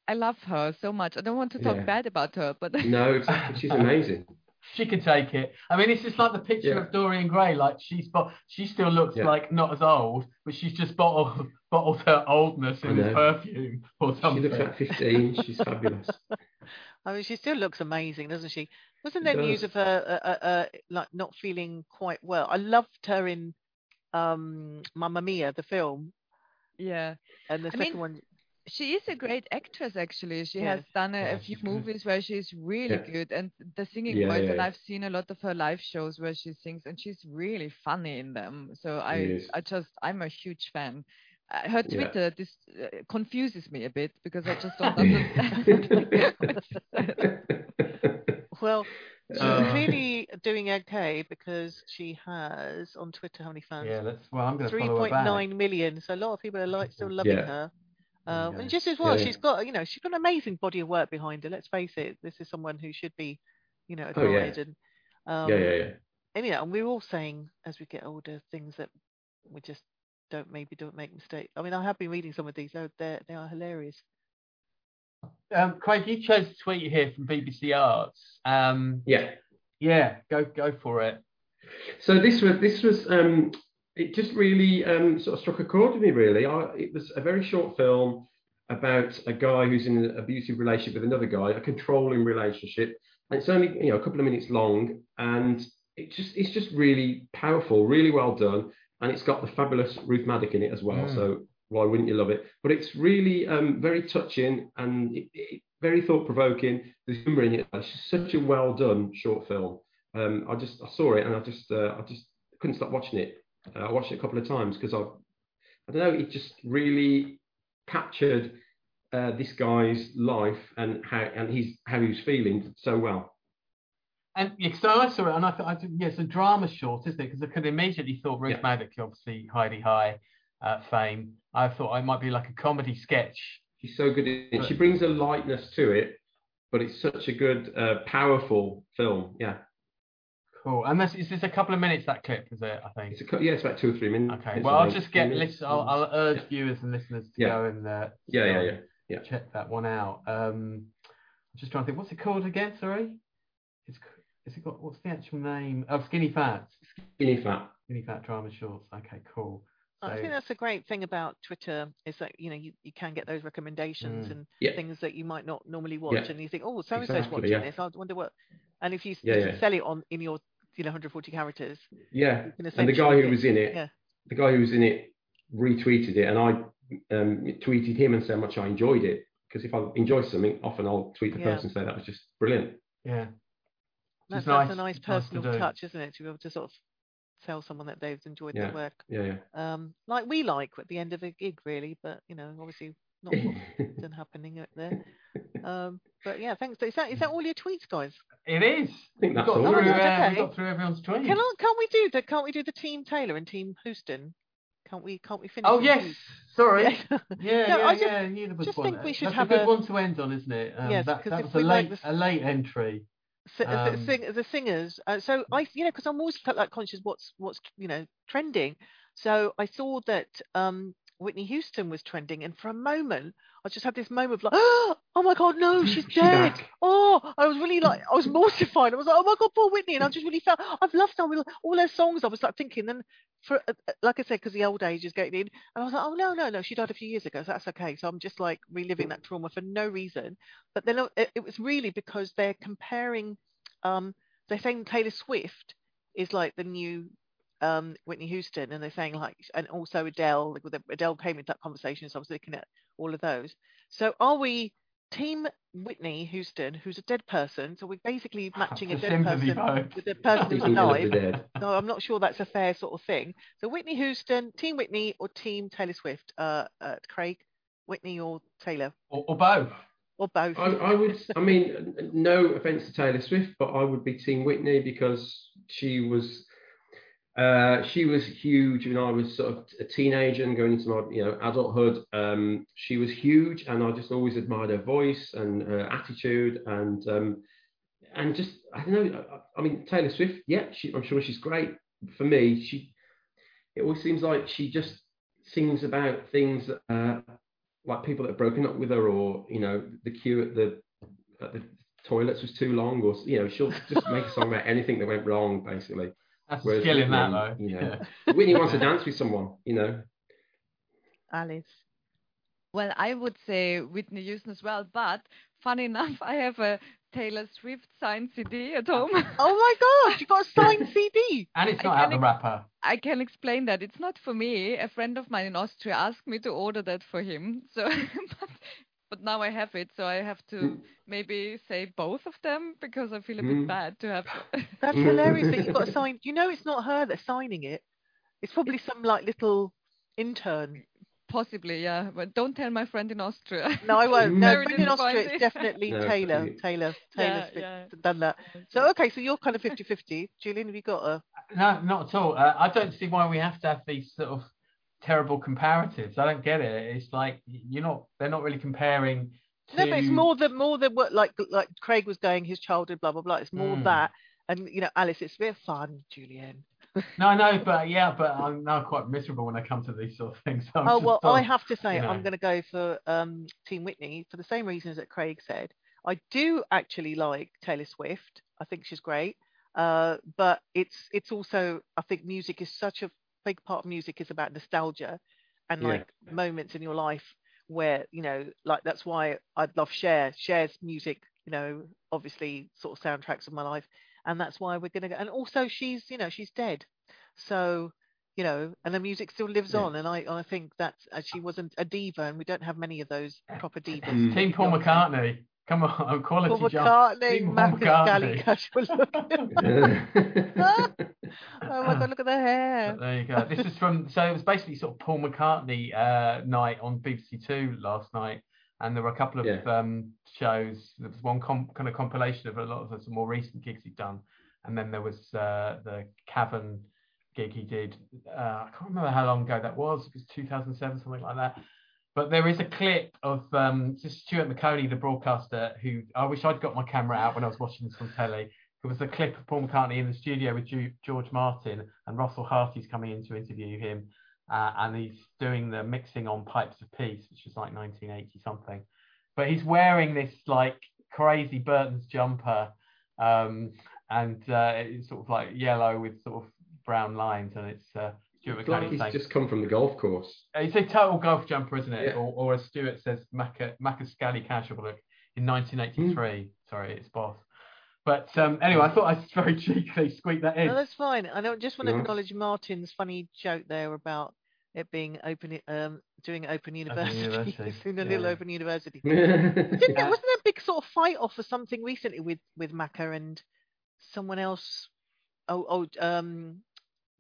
I love her so much. I don't want to talk Yeah. bad about her, but No, exactly. She's amazing. she can take it. I mean, it's just like the picture Yeah. of Dorian Gray. Like she's, bo- she still looks Yeah. like not as old, but she's just bottled bottled her oldness in this perfume or something. She something. looks like 15. She's fabulous. I mean, she still looks amazing, doesn't she? Wasn't there news of her uh, uh, uh, like not feeling quite well? I loved her in um, Mamma Mia, the film, yeah. and the I second mean, one. She is a great actress, actually. She has done a, a few movies where she's really Yeah. good, and the singing Yeah, voice. yeah, And. I've seen a lot of her live shows where she sings, and she's really funny in them. So I. I just, I'm a huge fan. Uh, her Yeah. Twitter this uh, confuses me a bit because I just don't understand. Well, she's Uh. clearly doing okay because she has on Twitter how many fans? Yeah, let's. Well, I'm going to Three follow her point back. nine million. So a lot of people are like still loving Yeah. her. There you Uh, and just as well, Yeah. she's got you know she's got an amazing body of work behind her. Let's face it, this is someone who should be, you know, Oh, yeah. admired. And um, yeah, yeah, yeah. and, you know, and we're all saying as we get older things that we just don't maybe don't make mistakes. I mean, I have been reading some of these. They're, they're they are hilarious. Um, Craig, you chose a tweet here from BBC Arts. Um, Yeah. yeah, go go for it. So this was this was um, it just really um, sort of struck a chord with me. Really, I, it was a very short film about a guy who's in an abusive relationship with another guy, a controlling relationship, and it's only you know a couple of minutes long, and it just it's just really powerful, really well done, and it's got the fabulous Ruth Madoc in it as well. Mm. So why wouldn't you love it? But it's really um, very touching and it, it, very thought provoking. There's humour in it. It's such a well done short film. Um, I just I saw it and I just uh, I just couldn't stop watching it. Uh, I watched it a couple of times because I I don't know it just really captured uh, this guy's life and how and he's how he was feeling so well. And yeah, so I saw it, and I thought, I did, yeah, it's a drama short, isn't it? Because I could immediately thought Ruth Yeah. Madoc, obviously Hi-de-Hi uh, fame. I thought it might be like a comedy sketch. She's so good in it. She brings a lightness to it, but it's such a good, uh, powerful film. Yeah, Cool. And this, is this a couple of minutes that clip? Is it? I think. it's a yeah, it's about two or three minutes. Okay. Well, I'll just get listen. I'll, I'll urge Yeah. viewers and listeners to Yeah. go and uh, Yeah, yeah, yeah, yeah. Check that one out. Um, I'm just trying to think. What's it called again? Sorry. It's c- is it got what's the actual name? Oh, Skinny Fat. Skinny fat. Skinny Fat drama shorts. Okay. Cool. I think that's a great thing about Twitter is that you know you, you can get those recommendations Mm. and Yeah. things that you might not normally watch, Yeah. and you think, oh, so and so's watching yeah. this. I wonder what. And if you, Yeah, you can yeah. sell it on in your you know 140 characters, Yeah, and the guy who was in it, yeah. the guy who was in it retweeted it, and I um, tweeted him and said how much I enjoyed it. Because if I enjoy something, often I'll tweet the Yeah. person and say that was just brilliant. Yeah. That's, It's that's a nice- nice it's nice to personal touch, isn't it? To be able to sort of tell someone that they've enjoyed Yeah. their work, Yeah, um, like we like at the end of a gig, really. But you know, obviously not yeah. often happening out there. Um, but yeah, thanks. Is that is that all your tweets, guys? It is. I think We that's got, all. through, really. uh, Okay. we got through everyone's tweets. Can I, can't we do the can't we do the team Taylor and team Houston? Can't we can't we finish? Oh yes. peace? Sorry. Yeah. Yeah, No, yeah, I just- yeah. Just one. think we should That's have a good a- one to end on, isn't it? Um, Yes, that, 'cause that if was a we like late, this- a late entry. The Um, sing, the singers. Uh, so I, you know, because I'm always like conscious what's what's you know trending. So I saw that um, Whitney Houston was trending, and for a moment I just had this moment of like, oh my god, no, she's dead. Oh, I was really like, I was mortified. I was like, oh my god, poor Whitney, and I just really felt I've loved her all her songs. I was like thinking, then for uh, uh, like I said, because the old age is getting in, and I was like, oh no, no, no, she died a few years ago, so that's okay. So I'm just like reliving that trauma for no reason. But then uh, it, it was really because they're comparing um, they're saying Taylor Swift is like the new um, Whitney Houston, and they're saying like, and also Adele. Like, Adele came into that conversation, so I was looking at all of those. So are we team Whitney Houston, who's a dead person? So we're basically matching a dead person vote. with a person who's Speaking of the alive. No, I'm not sure that's a fair sort of thing. So Whitney Houston, Team Whitney, or Team Taylor Swift? Uh, uh Craig, Whitney or Taylor, Or, or both. or both? I, I would. I mean, no offense to Taylor Swift, but I would be Team Whitney because she was. Uh, she was huge when I was sort of a teenager and going into my, you know, adulthood. Um, she was huge, and I just always admired her voice and her attitude, and um, and just I don't know. I, I mean, Taylor Swift, yeah, she, I'm sure she's great. For me, she. It always seems like she just sings about things uh, like people that have broken up with her, or you know, the queue at the at the toilets was too long, or you know, she'll just make a song about anything that went wrong, basically. That's a Whereas skill in that, Whitney, though. you know, Whitney wants to dance with someone, you know. Alice. Well, I would say Whitney Houston as well, but funny enough, I have a Taylor Swift signed CD at home. Oh my God, you got a signed CD. And it's not out can the ex- rapper. I can explain that. It's not for me. A friend of mine in Austria asked me to order that for him. So, but, but now I have it, so I have to Mm. maybe say both of them because I feel a Mm. bit bad to have. That's Mm. hilarious that you've got a sign. You know, it's not her that's signing it. It's probably some like little intern. Possibly, yeah. But don't tell my friend in Austria. No, I won't. Mm. No, Very but in Austria, it's definitely No, Taylor. absolutely. Taylor. Yeah, Taylor's yeah. done that. So okay, so you're kind of 50-50. Julian, have you got a? No, not at all. Uh, I don't see why we have to have these sort of terrible comparatives. I don't get it. It's like you're not. They're not really comparing. To... No, but it's more than more than what like like Craig was going his childhood, blah blah blah. It's more Mm. that, and you know, Alice, it's a bit fun, Julian. No, no, but yeah, but I'm now quite miserable when I come to these sort of things. So oh well, sort I have to say you I'm going to go for um, Team Whitney for the same reasons that Craig said. I do actually like Taylor Swift. I think she's great. Uh, but it's it's also I think music is such a big part of music is about nostalgia and Yeah. like moments in your life where you know like that's why I'd love Cher. Cher's music, you know, obviously sort of soundtracks of my life, and that's why we're gonna go. And also she's you know she's dead, so you know, and the music still lives Yeah. on. And I I think that uh, she wasn't a diva, and we don't have many of those proper divas. Mm. Team Paul McCartney. Come on, quality Paul jump. McCartney, Team Paul Marcus Galley, McCartney. casual look. oh my god, look at the hair. But there you go. This is from so it was basically sort of Paul McCartney uh, night on BBC Two last night, and there were a couple of Yeah. um, shows. There was one com- kind of compilation of a lot of the some more recent gigs he'd done, and then there was uh, the Cavern gig he did. Uh, I can't remember how long ago that was. It was 2007, something like that. But there is a clip of um, just Stuart Maconie, the broadcaster, who I wish I'd got my camera out when I was watching this on telly. It was a clip of Paul McCartney in the studio with George Martin, and Russell Harty's coming in to interview him, uh, and he's doing the mixing on Pipes of Peace, which was like 1980 something. But he's wearing this like crazy Burton's jumper, um, and uh, it's sort of like yellow with sort of brown lines, and it's uh, Stuart It's like he's saying, just come from the golf course. it's a total golf jumper, isn't it? Yeah. Or, or as Stuart says, Macca, Macascali casual look in 1983. Sorry, it's boss. But um, anyway, I thought I'd very cheekily squeak that in. No, that's fine. I don't just want to Yeah. acknowledge Martin's funny joke there about it being open, um, doing open university, university, doing a little open university. Didn't there, wasn't there a big sort of fight off or something recently with with Macca and someone else? Oh, oh, um,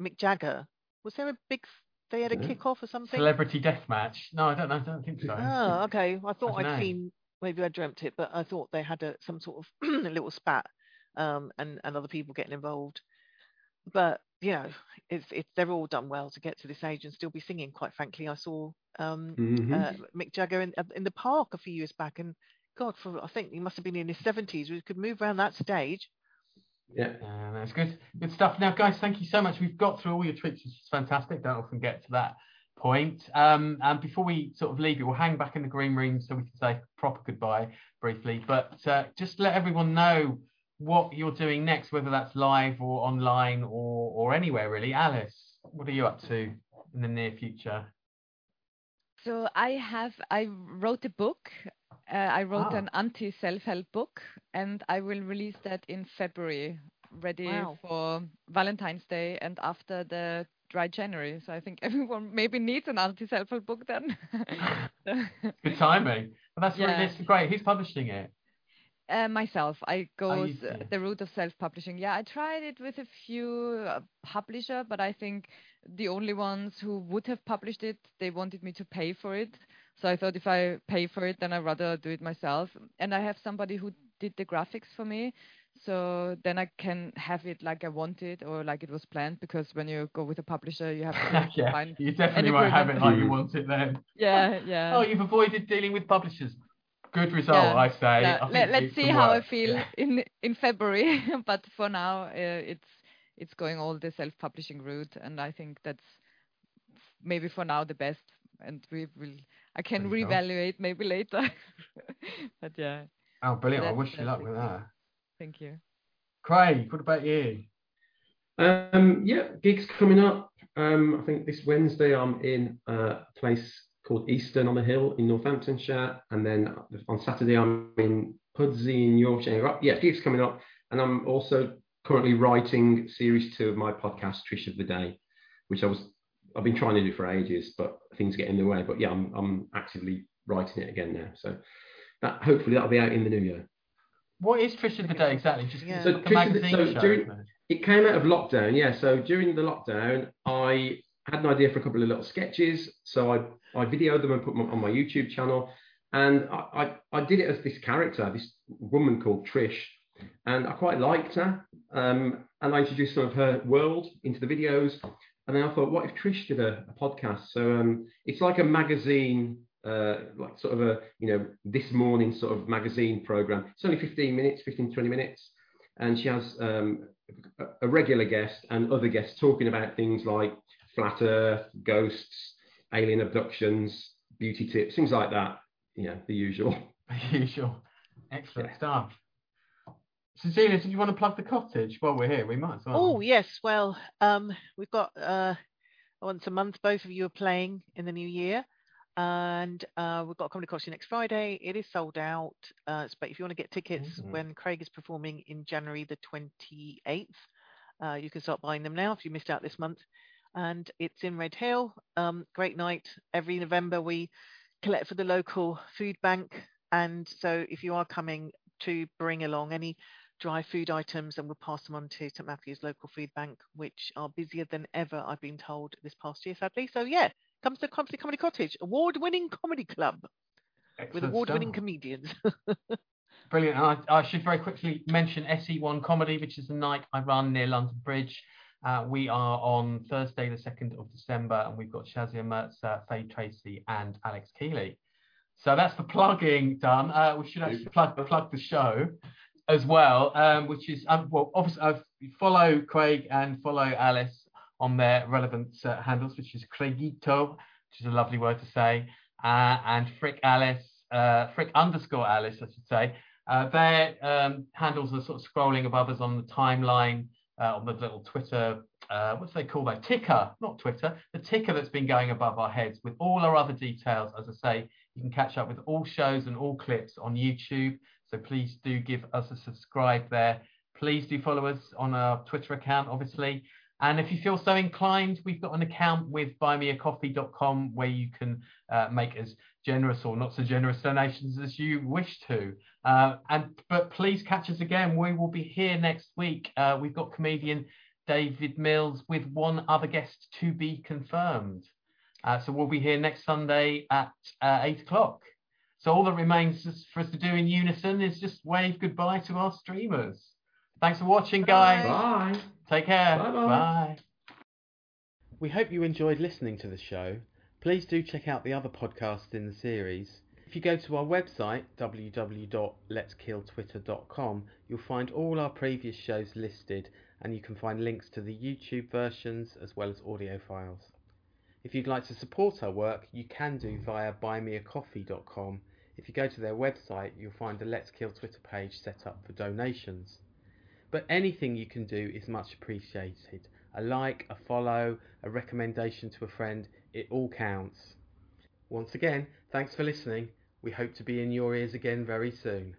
Mick Jagger. Was there a big? They had a Yeah. kick off or something. Celebrity death match? No, I don't know. I don't think so. Oh, okay. I thought I I'd dunno. seen. Maybe I dreamt it, but I thought they had a some sort of a little spat, um, and and other people getting involved. But you know, it's it's they're all done well to get to this age and still be singing. Quite frankly, I saw um, Mhm. uh, Mick Jagger in, in the park a few years back, and God, for I think he must have been in his seventies. We could move around that stage. yeah. Yeah, that's good. Good stuff. Now, guys, thank you so much. We've got through all your tweets, which is fantastic. Don't often get to that point. Um, and before we sort of leave you, we'll hang back in the green room so we can say proper goodbye briefly. But uh, just let everyone know what you're doing next, whether that's live or online or or anywhere really. Alice, what are you up to in the near future? So I have I wrote a book. Uh, I wrote Ah. an anti self-help book, and I will release that in February, ready Wow. for Valentine's Day and after the dry January. So I think everyone maybe needs an anti self-help book then. Good timing. Well, that's really Yeah. that's great. Who's publishing it? Uh, myself, I go you s- see. the route of self-publishing. Yeah, I tried it with a few uh, publisher, but I think the only ones who would have published it, they wanted me to pay for it. So I thought if I pay for it, then I'd rather do it myself. And I have somebody who did the graphics for me, so then I can have it like I want it or like it was planned. Because when you go with a publisher, you have to yeah, find. you definitely won't have it like you want it then. Yeah, yeah. Oh, you've avoided dealing with publishers. Good result, Yeah, I say. Yeah, I Let, let's see how I feel Yeah. in in February. but for now, uh, it's it's going all the self-publishing route, and I think that's maybe for now the best. And we will. I can There you go. reevaluate maybe later. but yeah, Oh, brilliant. I wish you luck with that. thank you. Craig, what about you? Um, yeah, gigs coming up. Um, I think this Wednesday I'm in uh, a place called Easton on the Hill in Northamptonshire, and then on Saturday I'm in Pudsey in Yorkshire. Yeah, gigs coming up, and I'm also currently writing series two of my podcast, Trish of the Day, which I was I've been trying to do for ages, but things get in the way. But yeah, I'm I'm actively writing it again now. So that hopefully that'll be out in the new year. What is Trish of the Day exactly? Just Yeah. So like a Trish of the- magazine so show. during- it? it came out of lockdown, yeah. So during the lockdown, I had an idea for a couple of little sketches. So I, I videoed them and put them on my YouTube channel. And I, I, I did it as this character, this woman called Trish. And I quite liked her. Um, and I introduced some of her world into the videos. And then I thought, what if Trish did a, a podcast? So um, it's like a magazine, uh, like sort of a, you know, this morning sort of magazine program. It's only 15 minutes, 15, 20 minutes and she has um, a regular guest and other guests talking about things like flat Earth, ghosts, alien abductions, beauty tips, things like that. Yeah, the usual. The usual. Excellent yeah. stuff. Cecilia, did you want to plug the cottage while we're here? We might as well. Oh yes, well, um, we've got uh, once a month. Both of you are playing in the new year, and uh, we've got a comedy cottage next Friday. It is sold out, uh, but if you want to get tickets mm-hmm. when Craig is performing in January the twenty eighth, uh, you can start buying them now if you missed out this month. And it's in Redhill. Um, great night. Every November we collect for the local food bank, and so if you are coming to bring along any dry food items and we'll pass them on to St Matthew's local food bank, which are busier than ever, I've been told, this past year, sadly. So, yeah, comes to Comedy Comedy Cottage, award winning comedy club Excellent with award winning comedians. Brilliant. I, I, should very quickly mention SE1 Comedy, which is the night I run near London Bridge. Uh, we are on Thursday, the 2nd of December, and we've got Shazia Mirza, Faye Tracy, and Alex Kealy. So that's the plugging done. Uh, we should actually plug plug the show as well, um, which is um, well, obviously, uh, follow Craig and follow Alice on their relevant uh, handles, which is Craigito, which is a lovely word to say, uh, and Frick Alice, uh, Frick underscore Alice, I should say. Uh, their um, handles are sort of scrolling above us on the timeline uh, on the little Twitter. uh, what do they call that? Ticker, not Twitter. The ticker that's been going above our heads with all our other details. As I say, you can catch up with all shows and all clips on YouTube. So please do give us a subscribe there. Please do follow us on our Twitter account, obviously. And if you feel so inclined, we've got an account with buymeacoffee.com where you can uh, make as generous or not so generous donations as you wish to. Uh, and but please catch us again. We will be here next week. Uh, we've got comedian David Mills with one other guest to be confirmed. Uh, so we'll be here next Sunday at uh, eight o'clock. So all that remains for us to do in unison is just wave goodbye to our streamers. Thanks for watching, guys. Bye. Take care. Bye-bye. Bye. We hope you enjoyed listening to the show. Please do check out the other podcasts in the series. If you go to our website, www.letskilltwitter.com, you'll find all our previous shows listed and you can find links to the YouTube versions as well as audio files. If you'd like to support our work, you can do via buymeacoffee.com if you go to their website, you'll find a Let's Kill Twitter page set up for donations. But anything you can do is much appreciated. A like, a follow, a recommendation to a friend, it all counts. Once again, thanks for listening. We hope to be in your ears again very soon.